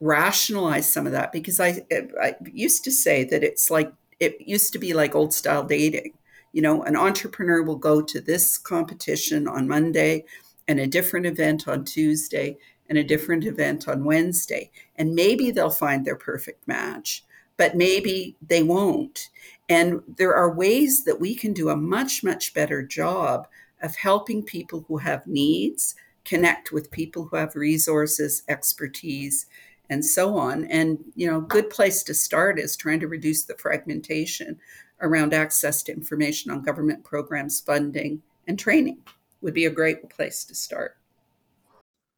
S3: rationalize some of that because I, I used to say that it's like it used to be like old style dating. You know, an entrepreneur will go to this competition on Monday and a different event on Tuesday and a different event on Wednesday. And maybe they'll find their perfect match, but maybe they won't. And there are ways that we can do a much, much better job of helping people who have needs connect with people who have resources, expertise, and so on. And, you know, good place to start is trying to reduce the fragmentation around access to information on government programs, funding, and training would be a great place to start.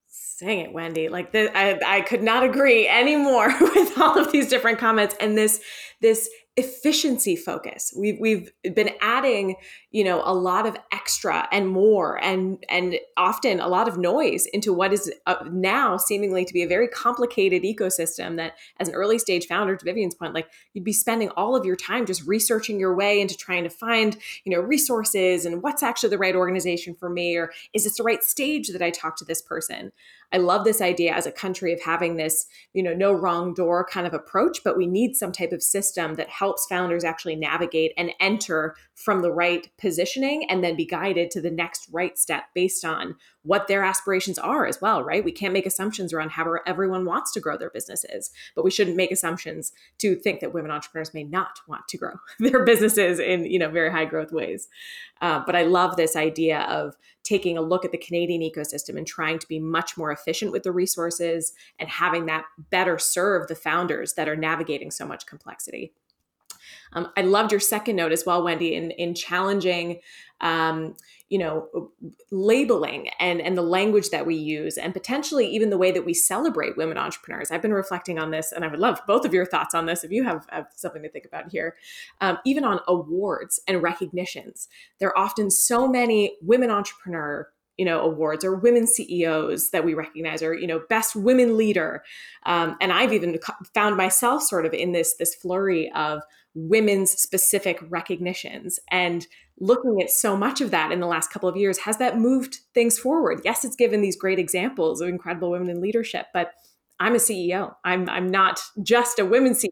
S2: Saying it, Wendy. Like the, I, I could not agree anymore with all of these different comments and this this efficiency focus. We've we've been adding, you know, a lot of extra and more and and often a lot of noise into what is uh, now seemingly to be a very complicated ecosystem that as an early stage founder to Vivian's point like you'd be spending all of your time just researching your way into trying to find, you know, resources and what's actually the right organization for me or is this the right stage that I talk to this person? I love this idea as a country of having this, you know, no wrong door kind of approach, but we need some type of system that helps founders actually navigate and enter from the right positioning and then be guided to the next right step based on what their aspirations are as well, right? We can't make assumptions around how everyone wants to grow their businesses, but we shouldn't make assumptions to think that women entrepreneurs may not want to grow their businesses in, you know, very high growth ways. Uh, but I love this idea of taking a look at the Canadian ecosystem and trying to be much more efficient with the resources and having that better serve the founders that are navigating so much complexity. Um, I loved your second note as well, Wendy, in in challenging, um, you know, labeling and and the language that we use, and potentially even the way that we celebrate women entrepreneurs. I've been reflecting on this, and I would love both of your thoughts on this if you have, have something to think about here. Um, even on awards and recognitions, there are often so many women entrepreneur you know awards or women ceos that we recognize or you know best women leader. Um, and i've even found myself sort of in this this flurry of women's specific recognitions. And looking at so much of that in the last couple of years has that moved things forward? Yes it's given these great examples of incredible women in leadership but i'm a ceo i'm i'm not just a women ceo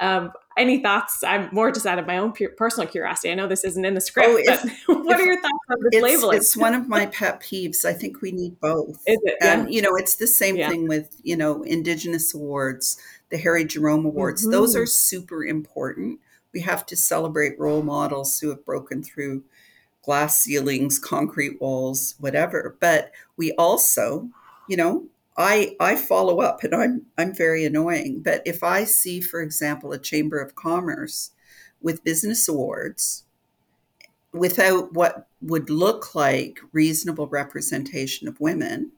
S2: um, any thoughts? I'm more just out of my own personal curiosity. I know this isn't in the script, oh, but what are your thoughts on this
S3: it's,
S2: labeling?
S3: It's one of my pet peeves. I think we need both.
S2: Is it? Yeah.
S3: And, you know, it's the same yeah. thing with, you know, Indigenous awards, the Harry Jerome Awards. Mm-hmm. Those are super important. We have to celebrate role models who have broken through glass ceilings, concrete walls, whatever. But we also, you know, I I follow up and I'm I'm very annoying. But if I see, for example, a Chamber of Commerce with business awards without what would look like reasonable representation of women,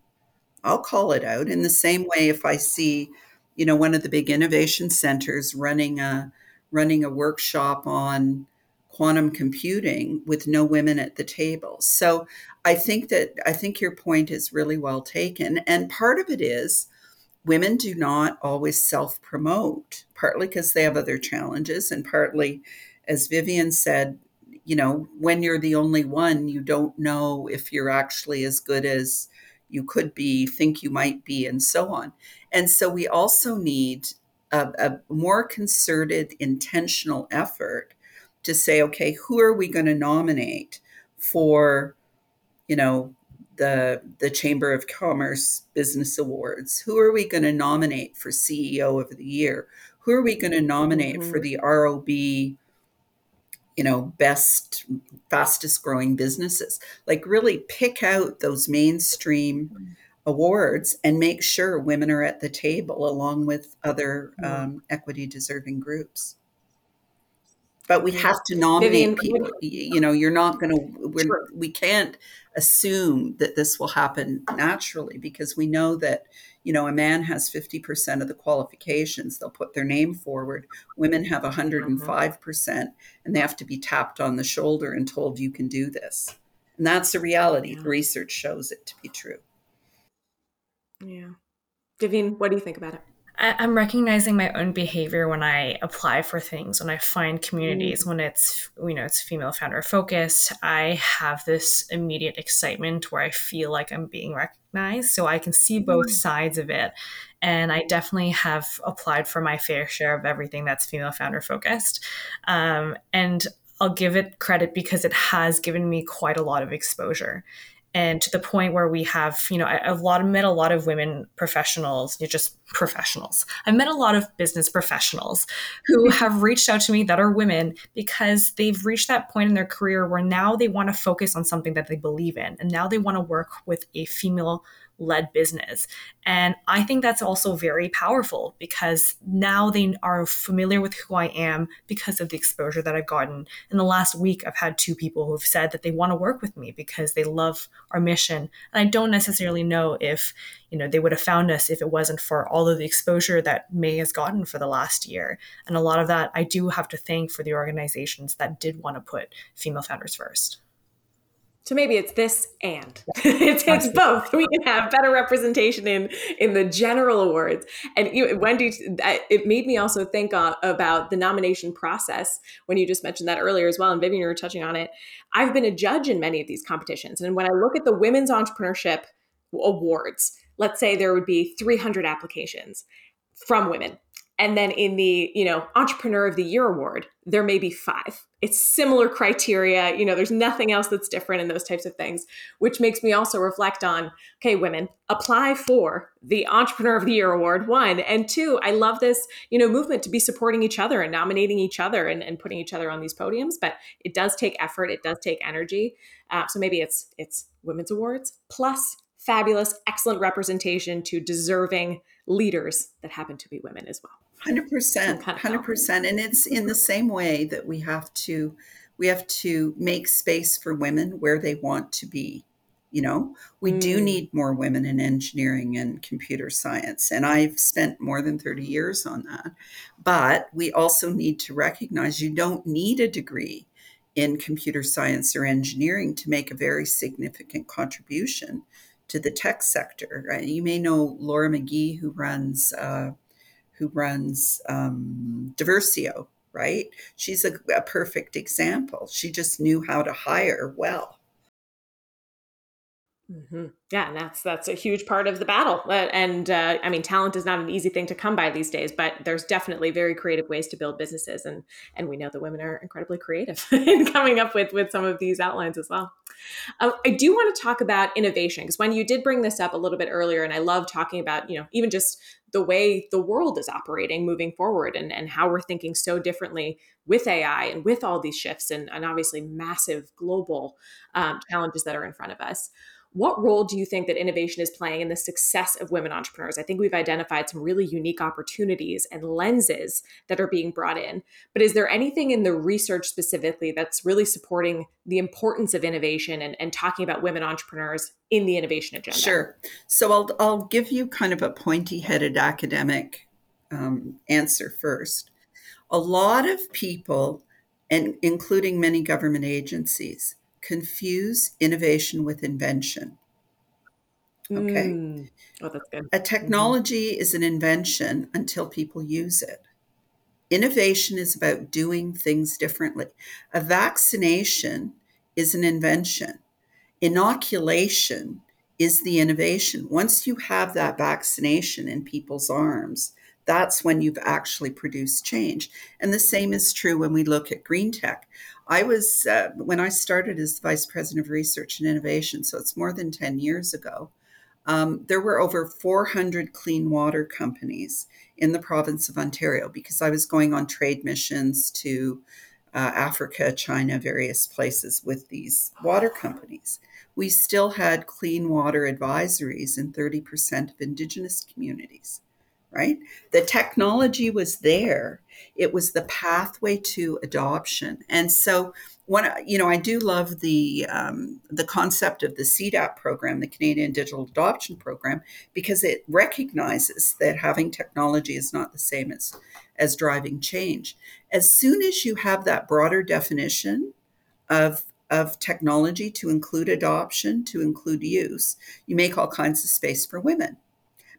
S3: I'll call it out. In the same way, if I see, you know, one of the big innovation centers running a running a workshop on quantum computing with no women at the table. So I think that I think your point is really well taken. And part of it is women do not always self promote, partly because they have other challenges, and partly, as Vivian said, you know, when you're the only one, you don't know if you're actually as good as you could be, think you might be, and so on. And so we also need a, a more concerted, intentional effort to say, okay, who are we going to nominate for, you know, the the Chamber of Commerce Business Awards? Who are we going to nominate for CEO of the Year? Who are we going to nominate mm-hmm. for the ROB? You know, best, fastest growing businesses. Like, really pick out those mainstream awards and make sure women are at the table along with other mm. um, equity deserving groups but we have to nominate Vivian, people. you know you're not going to sure. we can't assume that this will happen naturally because we know that you know a man has 50% of the qualifications they'll put their name forward. Women have 105% mm-hmm. percent and they have to be tapped on the shoulder and told you can do this. And that's the reality. Yeah. the research shows it to be true.
S2: Yeah. Vivian, what do you think about it
S4: I'm recognizing my own behavior when I apply for things, when I find communities, mm. when it's you know it's female founder focused. I have this immediate excitement where I feel like I'm being recognized, so I can see both mm. sides of it. And I definitely have applied for my fair share of everything that's female founder focused. Um, and I'll give it credit because it has given me quite a lot of exposure and to the point where we have you know I, have a lot of met a lot of women professionals you know, just professionals. I've met a lot of business professionals who mm-hmm. have reached out to me that are women because they've reached that point in their career where now they want to focus on something that they believe in and now they want to work with a female led business. And I think that's also very powerful because now they are familiar with who I am because of the exposure that I've gotten. In the last week, I've had two people who have said that they want to work with me because they love our mission. And I don't necessarily know if, you know, they would have found us if it wasn't for all of the exposure that mae has gotten for the last year. And a lot of that I do have to thank for the organizations that did want to put female founders first.
S2: So maybe it's this and it's, it's both. We can have better representation in in the general awards. And you, Wendy, it made me also think uh, about the nomination process when you just mentioned that earlier as well. And Vivian, you were touching on it. I've been a judge in many of these competitions, and when I look at the women's entrepreneurship awards, let's say there would be 300 applications from women and then in the you know entrepreneur of the year award there may be five. It's similar criteria you know there's nothing else that's different in those types of things which makes me also reflect on okay women apply for the entrepreneur of the year award one. And two i love this you know movement to be supporting each other and nominating each other and, and putting each other on these podiums but it does take effort it does take energy. Uh, so maybe it's it's women's awards plus fabulous excellent representation to deserving leaders that happen to be women as well
S3: Hundred percent, hundred percent, and it's in the same way that we have to we have to make space for women where they want to be. You know, we mm. do need more women in engineering and computer science, and I've spent more than thirty years on that. But we also need to recognize you don't need a degree in computer science or engineering to make a very significant contribution to the tech sector. Right? You may know Laura McGee, who runs. Uh, who runs um, Diversio, right? She's a, a perfect example. She just knew how to hire well.
S2: Mm-hmm. Yeah, and that's that's a huge part of the battle. Uh, and uh, I mean, talent is not an easy thing to come by these days, but there's definitely very creative ways to build businesses, and and we know that women are incredibly creative in coming up with with some of these outlines as well. Uh, I do want to talk about innovation because when you did bring this up a little bit earlier, and I love talking about you know even just the way the world is operating moving forward and, and how we're thinking so differently with AI and with all these shifts and, and obviously massive global um, challenges that are in front of us. What role do you think that innovation is playing in the success of women entrepreneurs? I think we've identified some really unique opportunities and lenses that are being brought in. But is there anything in the research specifically that's really supporting the importance of innovation and, and talking about women entrepreneurs in the innovation agenda?
S3: Sure. So I'll, I'll give you kind of a pointy headed academic um, answer first. A lot of people, and including many government agencies, confuse innovation with invention. Okay.
S2: Mm. Oh, that's good.
S3: A technology mm-hmm. is an invention until people use it. Innovation is about doing things differently. A vaccination is an invention. Inoculation is the innovation. Once you have that vaccination in people's arms, that's when you've actually produced change. And the same is true when we look at green tech. I was, uh, when I started as vice president of research and innovation, so it's more than 10 years ago, um, there were over 400 clean water companies in the province of Ontario because I was going on trade missions to uh, Africa, China, various places with these water companies. We still had clean water advisories in 30% of Indigenous communities, right? The technology was there, it was the pathway to adoption. And so, one, you know, I do love the um, the concept of the CDAP program, the Canadian Digital Adoption Program, because it recognizes that having technology is not the same as as driving change. As soon as you have that broader definition of of technology to include adoption, to include use, you make all kinds of space for women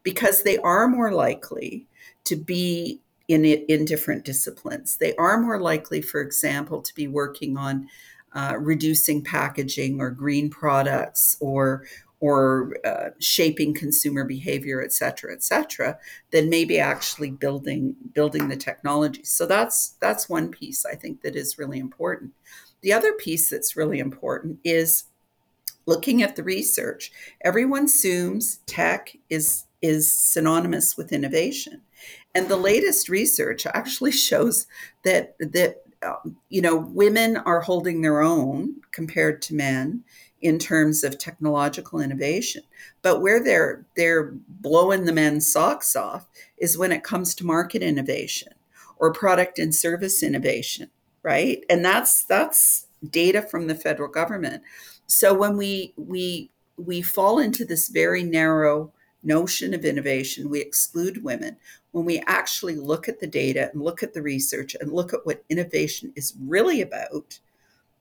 S3: because they are more likely to be in it in different disciplines. They are more likely, for example, to be working on uh, reducing packaging or green products or or uh, shaping consumer behavior, et cetera, et cetera, than maybe actually building building the technology. So that's that's one piece I think that is really important. The other piece that's really important is looking at the research. Everyone assumes tech is is synonymous with innovation, and the latest research actually shows that that um, you know women are holding their own compared to men in terms of technological innovation. But where they're they're blowing the men's socks off is when it comes to market innovation or product and service innovation, right? And that's that's data from the federal government. So when we we we fall into this very narrow notion of innovation, we exclude women. When we actually look at the data and look at the research and look at what innovation is really about,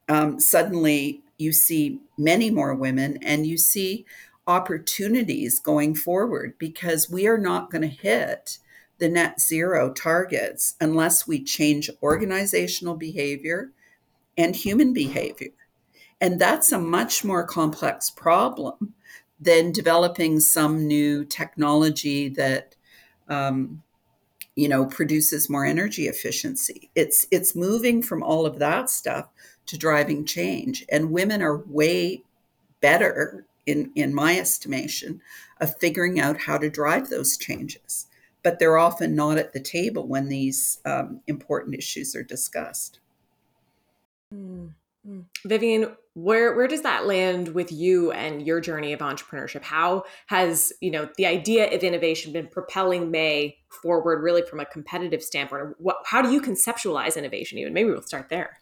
S3: um, suddenly you see many more women and you see opportunities going forward because we are not going to hit the net zero targets unless we change organizational behavior and human behavior. And that's a much more complex problem than developing some new technology that um, you know produces more energy efficiency. It's it's moving from all of that stuff to driving change. And women are way better in in my estimation of figuring out how to drive those changes. But they're often not at the table when these um, important issues are discussed.
S2: Mm. Vivian, where where does that land with you and your journey of entrepreneurship? How has you know the idea of innovation been propelling mae forward, really from a competitive standpoint? What, how do you conceptualize innovation? Even maybe we'll start there.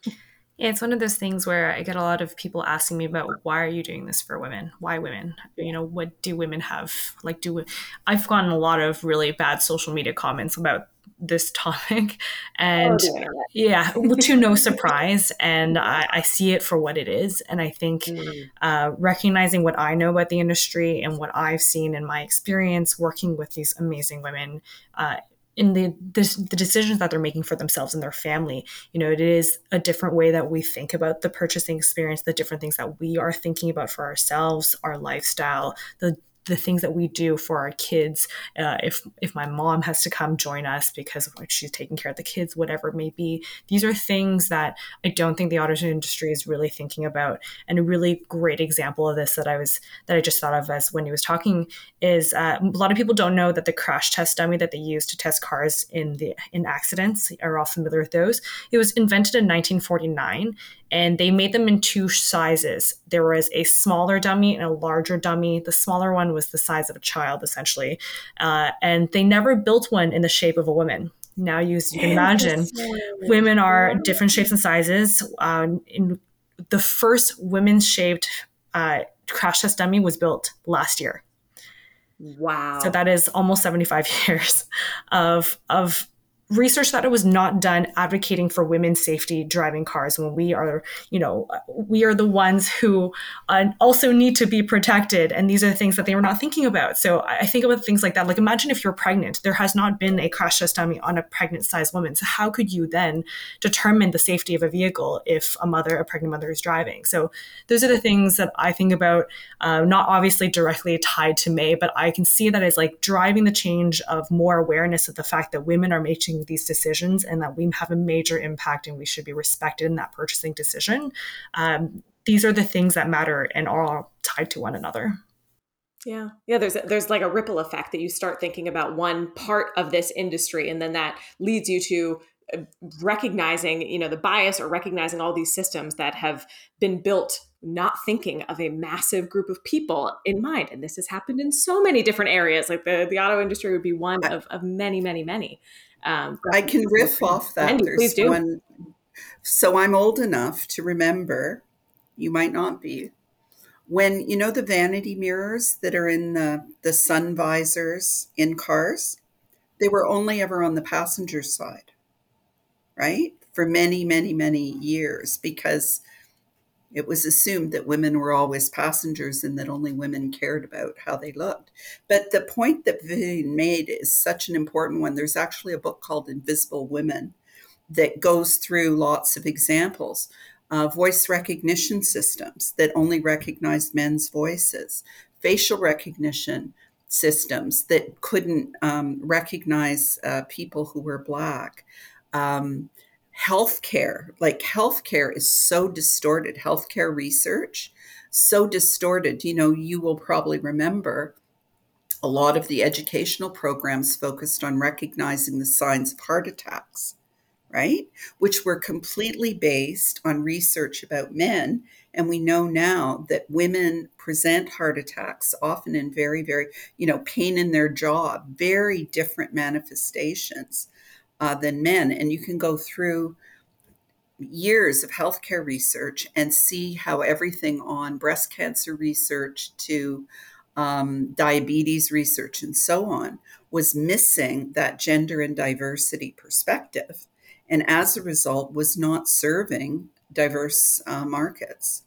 S4: Yeah, it's one of those things where I get a lot of people asking me about why are you doing this for women? Why women? You know, what do women have? Like, do I've gotten a lot of really bad social media comments about this topic and oh, yeah to no surprise and I, I, see it for what it is and i think mm. uh, recognizing what i know about the industry and what i've seen in my experience working with these amazing women uh, in the, the, the decisions that they're making for themselves and their family you know it is a different way that we think about the purchasing experience the different things that we are thinking about for ourselves our lifestyle the the things that we do for our kids. Uh, if if my mom has to come join us because she's taking care of the kids, whatever it may be, these are things that I don't think the auto industry is really thinking about. And a really great example of this that I was that I just thought of as Wendy was talking is uh, a lot of people don't know that the crash test dummy that they use to test cars in the in accidents are all familiar with those. It was invented in 1949 and they made them in two sizes. There was a smaller dummy and a larger dummy. The smaller one was the size of a child, essentially, uh, and they never built one in the shape of a woman. Now, you, you can imagine, women are different shapes and sizes. Uh, in the first women's shaped uh, crash test dummy was built last year.
S2: Wow!
S4: So that is almost seventy five years of of research that it was not done advocating for women's safety driving cars when we are you know we are the ones who uh, also need to be protected. And these are the things that they were not thinking about. So i think about things like that. Like imagine if you're pregnant. There has not been a crash test dummy on a pregnant sized woman. So how could you then determine the safety of a vehicle if a mother a pregnant mother is driving? So those are the things that i think about uh, not obviously directly tied to mae but i can see that as like driving the change of more awareness of the fact that women are making making these decisions and that we have a major impact and we should be respected in that purchasing decision. Um, these are the things that matter and are all tied to one another.
S2: Yeah. Yeah, there's there's like a ripple effect that you start thinking about one part of this industry and then that leads you to recognizing you know the bias or recognizing all these systems that have been built not thinking of a massive group of people in mind and this has happened in so many different areas like the, the auto industry would be one of, of many many many
S3: um, i can riff off that Andy, please do. One, so i'm old enough to remember you might not be when you know the vanity mirrors that are in the, the sun visors in cars they were only ever on the passenger side right? For many, many, many years because it was assumed that women were always passengers and that only women cared about how they looked. But the point that Vivian made is such an important one. There's actually a book called Invisible Women that goes through lots of examples. Uh, voice recognition systems that only recognized men's voices, facial recognition systems that couldn't um, recognize uh, people who were Black um, healthcare. Like healthcare is so distorted. Healthcare research so distorted. You know, you will probably remember a lot of the educational programs focused on recognizing the signs of heart attacks, right? Which were completely based on research about men. And we know now that women present heart attacks often in very, very, you know, pain in their jaw, very different manifestations uh, than men. And you can go through years of healthcare research and see how everything on breast cancer research to um, diabetes research and so on was missing that gender and diversity perspective. And as a result, was not serving diverse uh, markets.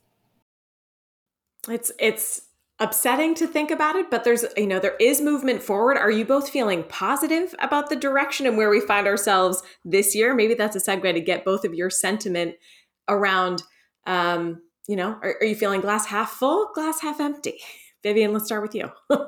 S2: It's it's upsetting to think about it, but there's, you know, there is movement forward. Are you both feeling positive about the direction and where we find ourselves this year? Maybe that's a segue to get both of your sentiment around, um, you know, are, are you feeling glass half full, glass half empty? Vivian, let's start with you.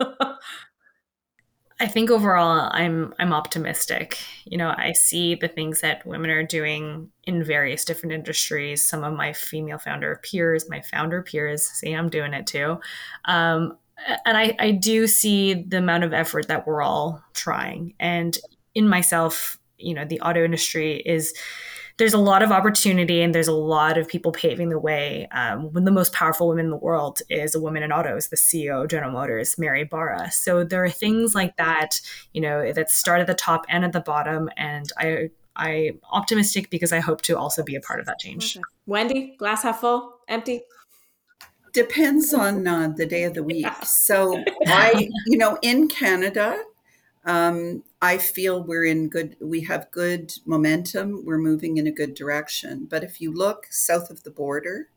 S4: I think overall I'm I'm optimistic. You know, I see the things that women are doing in various different industries. Some of my female founder peers, my founder peers, say I'm doing it too. Um, and I, I do see the amount of effort that we're all trying. And in myself, you know, the auto industry is there's a lot of opportunity and there's a lot of people paving the way. Um, one of the most powerful women in the world is a woman in autos, the CEO of General Motors, Mary Barra. So there are things like that, you know, that start at the top and at the bottom. And I, I'm optimistic because I hope to also be a part of that change.
S2: Okay. Wendy, glass half full, empty?
S3: Depends on uh, the day of the week. So I, you know, in Canada, um, I feel we're in good, we have good momentum. We're moving in a good direction. But if you look south of the border,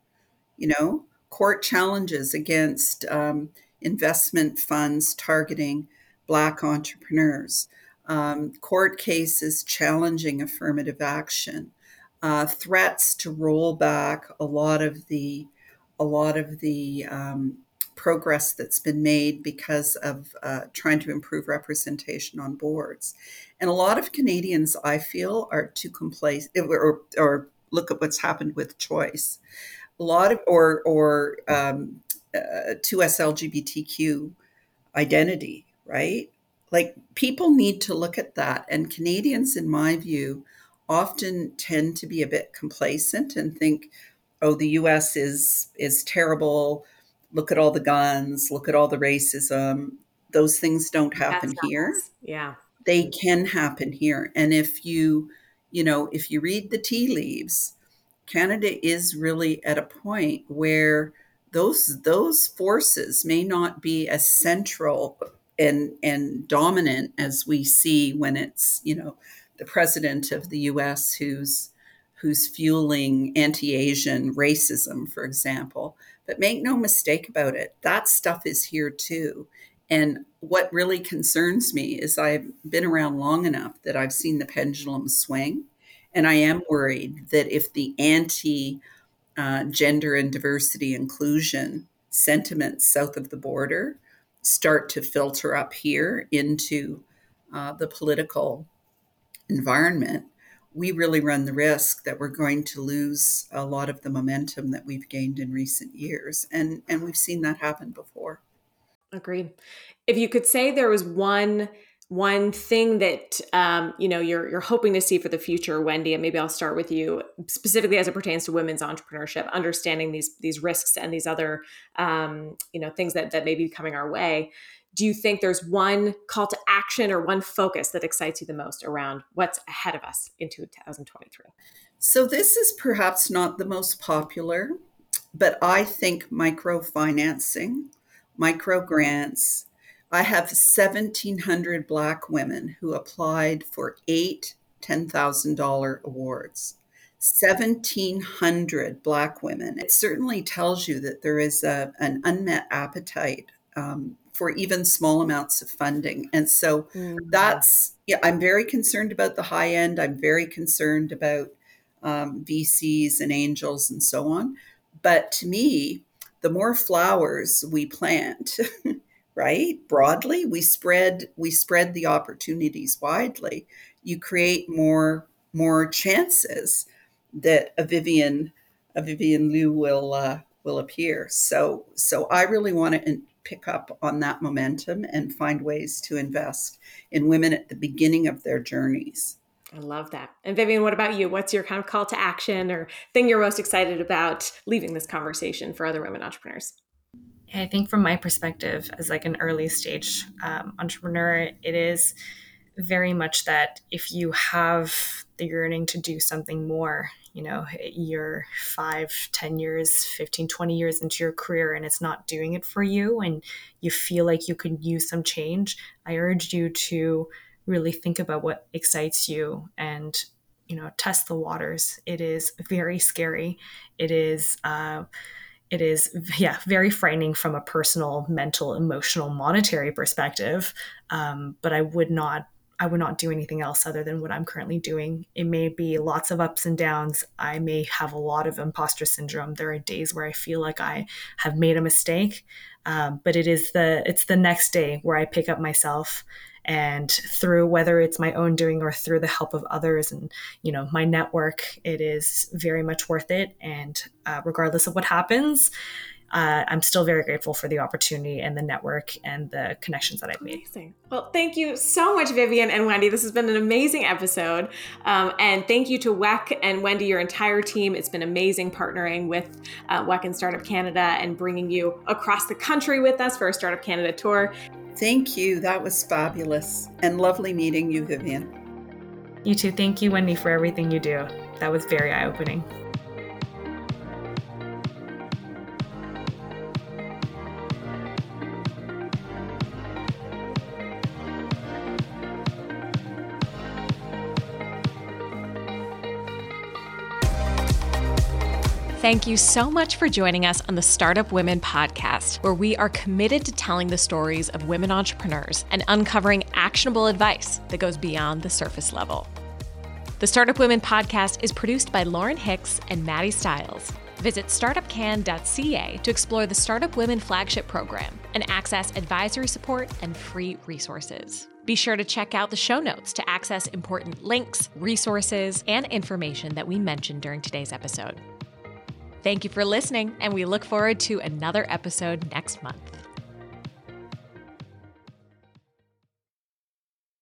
S3: you know, court challenges against um, investment funds targeting Black entrepreneurs, um, court cases challenging affirmative action, uh, threats to roll back a lot of the a lot of the um, progress that's been made because of uh, trying to improve representation on boards. And a lot of Canadians, I feel, are too complacent or, or look at what's happened with choice. A lot of, or, or um, uh, 2S LGBTQ identity, right? Like people need to look at that. And Canadians, in my view, often tend to be a bit complacent and think, oh, the US is is terrible look at all the guns, look at all the racism. Those things don't happen here.
S2: Yeah.
S3: They can happen here. And if you, you know, if you read the tea leaves, Canada is really at a point where those those forces may not be as central and and dominant as we see when it's, you know, the president of the US who's who's fueling anti-Asian racism, for example. But make no mistake about it, that stuff is here too. And what really concerns me is I've been around long enough that I've seen the pendulum swing. And I am worried that if the anti uh, gender and diversity inclusion sentiments south of the border start to filter up here into uh, the political environment, we really run the risk that we're going to lose a lot of the momentum that we've gained in recent years. And, and we've seen that happen before.
S2: Agreed. If you could say there was one one thing that um, you know you're you're hoping to see for the future, Wendy, and maybe I'll start with you specifically as it pertains to women's entrepreneurship, understanding these these risks and these other um, you know things that that may be coming our way. Do you think there's one call to action or one focus that excites you the most around what's ahead of us in 2023?
S3: So this is perhaps not the most popular, but I think microfinancing, micro grants. I have 1,700 Black women who applied for eight $10,000 awards. 1,700 Black women. It certainly tells you that there is a, an unmet appetite um, for even small amounts of funding. And so mm-hmm. that's, yeah, I'm very concerned about the high end. I'm very concerned about um, VCs and angels and so on. But to me, the more flowers we plant, right, broadly, we spread we spread the opportunities widely. You create more more chances that a Vivian a Vivian Liu will uh, will appear. So so I really want to pick up on that momentum and find ways to invest in women at the beginning of their journeys.
S2: I love that. And Vivian, what about you? What's your kind of call to action or thing you're most excited about leaving this conversation for other women entrepreneurs?
S4: I think from my perspective as like an early stage um, entrepreneur, it is very much that if you have the yearning to do something more, you know, you're five, ten years, 15, 20 years into your career and it's not doing it for you and you feel like you could use some change, I urge you to really think about what excites you and you know test the waters. It is very scary. It is uh, it is yeah very frightening from a personal mental emotional monetary perspective. Um, but i would not i would not do anything else other than what i'm currently doing. It may be lots of ups and downs. I may have a lot of imposter syndrome. There are days where i feel like i have made a mistake um, but it is the it's the next day where i pick up myself and through whether it's my own doing or through the help of others and you know my network it is very much worth it. And uh, regardless of what happens uh, I'm still very grateful for the opportunity and the network and the connections that I've made.
S2: Amazing. Well, thank you so much, Vivian and Wendy. This has been an amazing episode. Um, and thank you to WEKH and Wendy, your entire team. It's been amazing partnering with uh, WEKH and Startup Canada and bringing you across the country with us for a Startup Canada tour.
S3: Thank you. That was fabulous and lovely meeting you, Vivian.
S4: You too. Thank you, Wendy, for everything you do. That was very eye opening.
S2: Thank you so much for joining us on the Startup Women podcast, where we are committed to telling the stories of women entrepreneurs and uncovering actionable advice that goes beyond the surface level. The Startup Women podcast is produced by Lauren Hicks and Maddie Stiles. Visit startupcan.ca to explore the Startup Women flagship program and access advisory support and free resources. Be sure to check out the show notes to access important links, resources, and information that we mentioned during today's episode. Thank you for listening, and we look forward to another episode next month.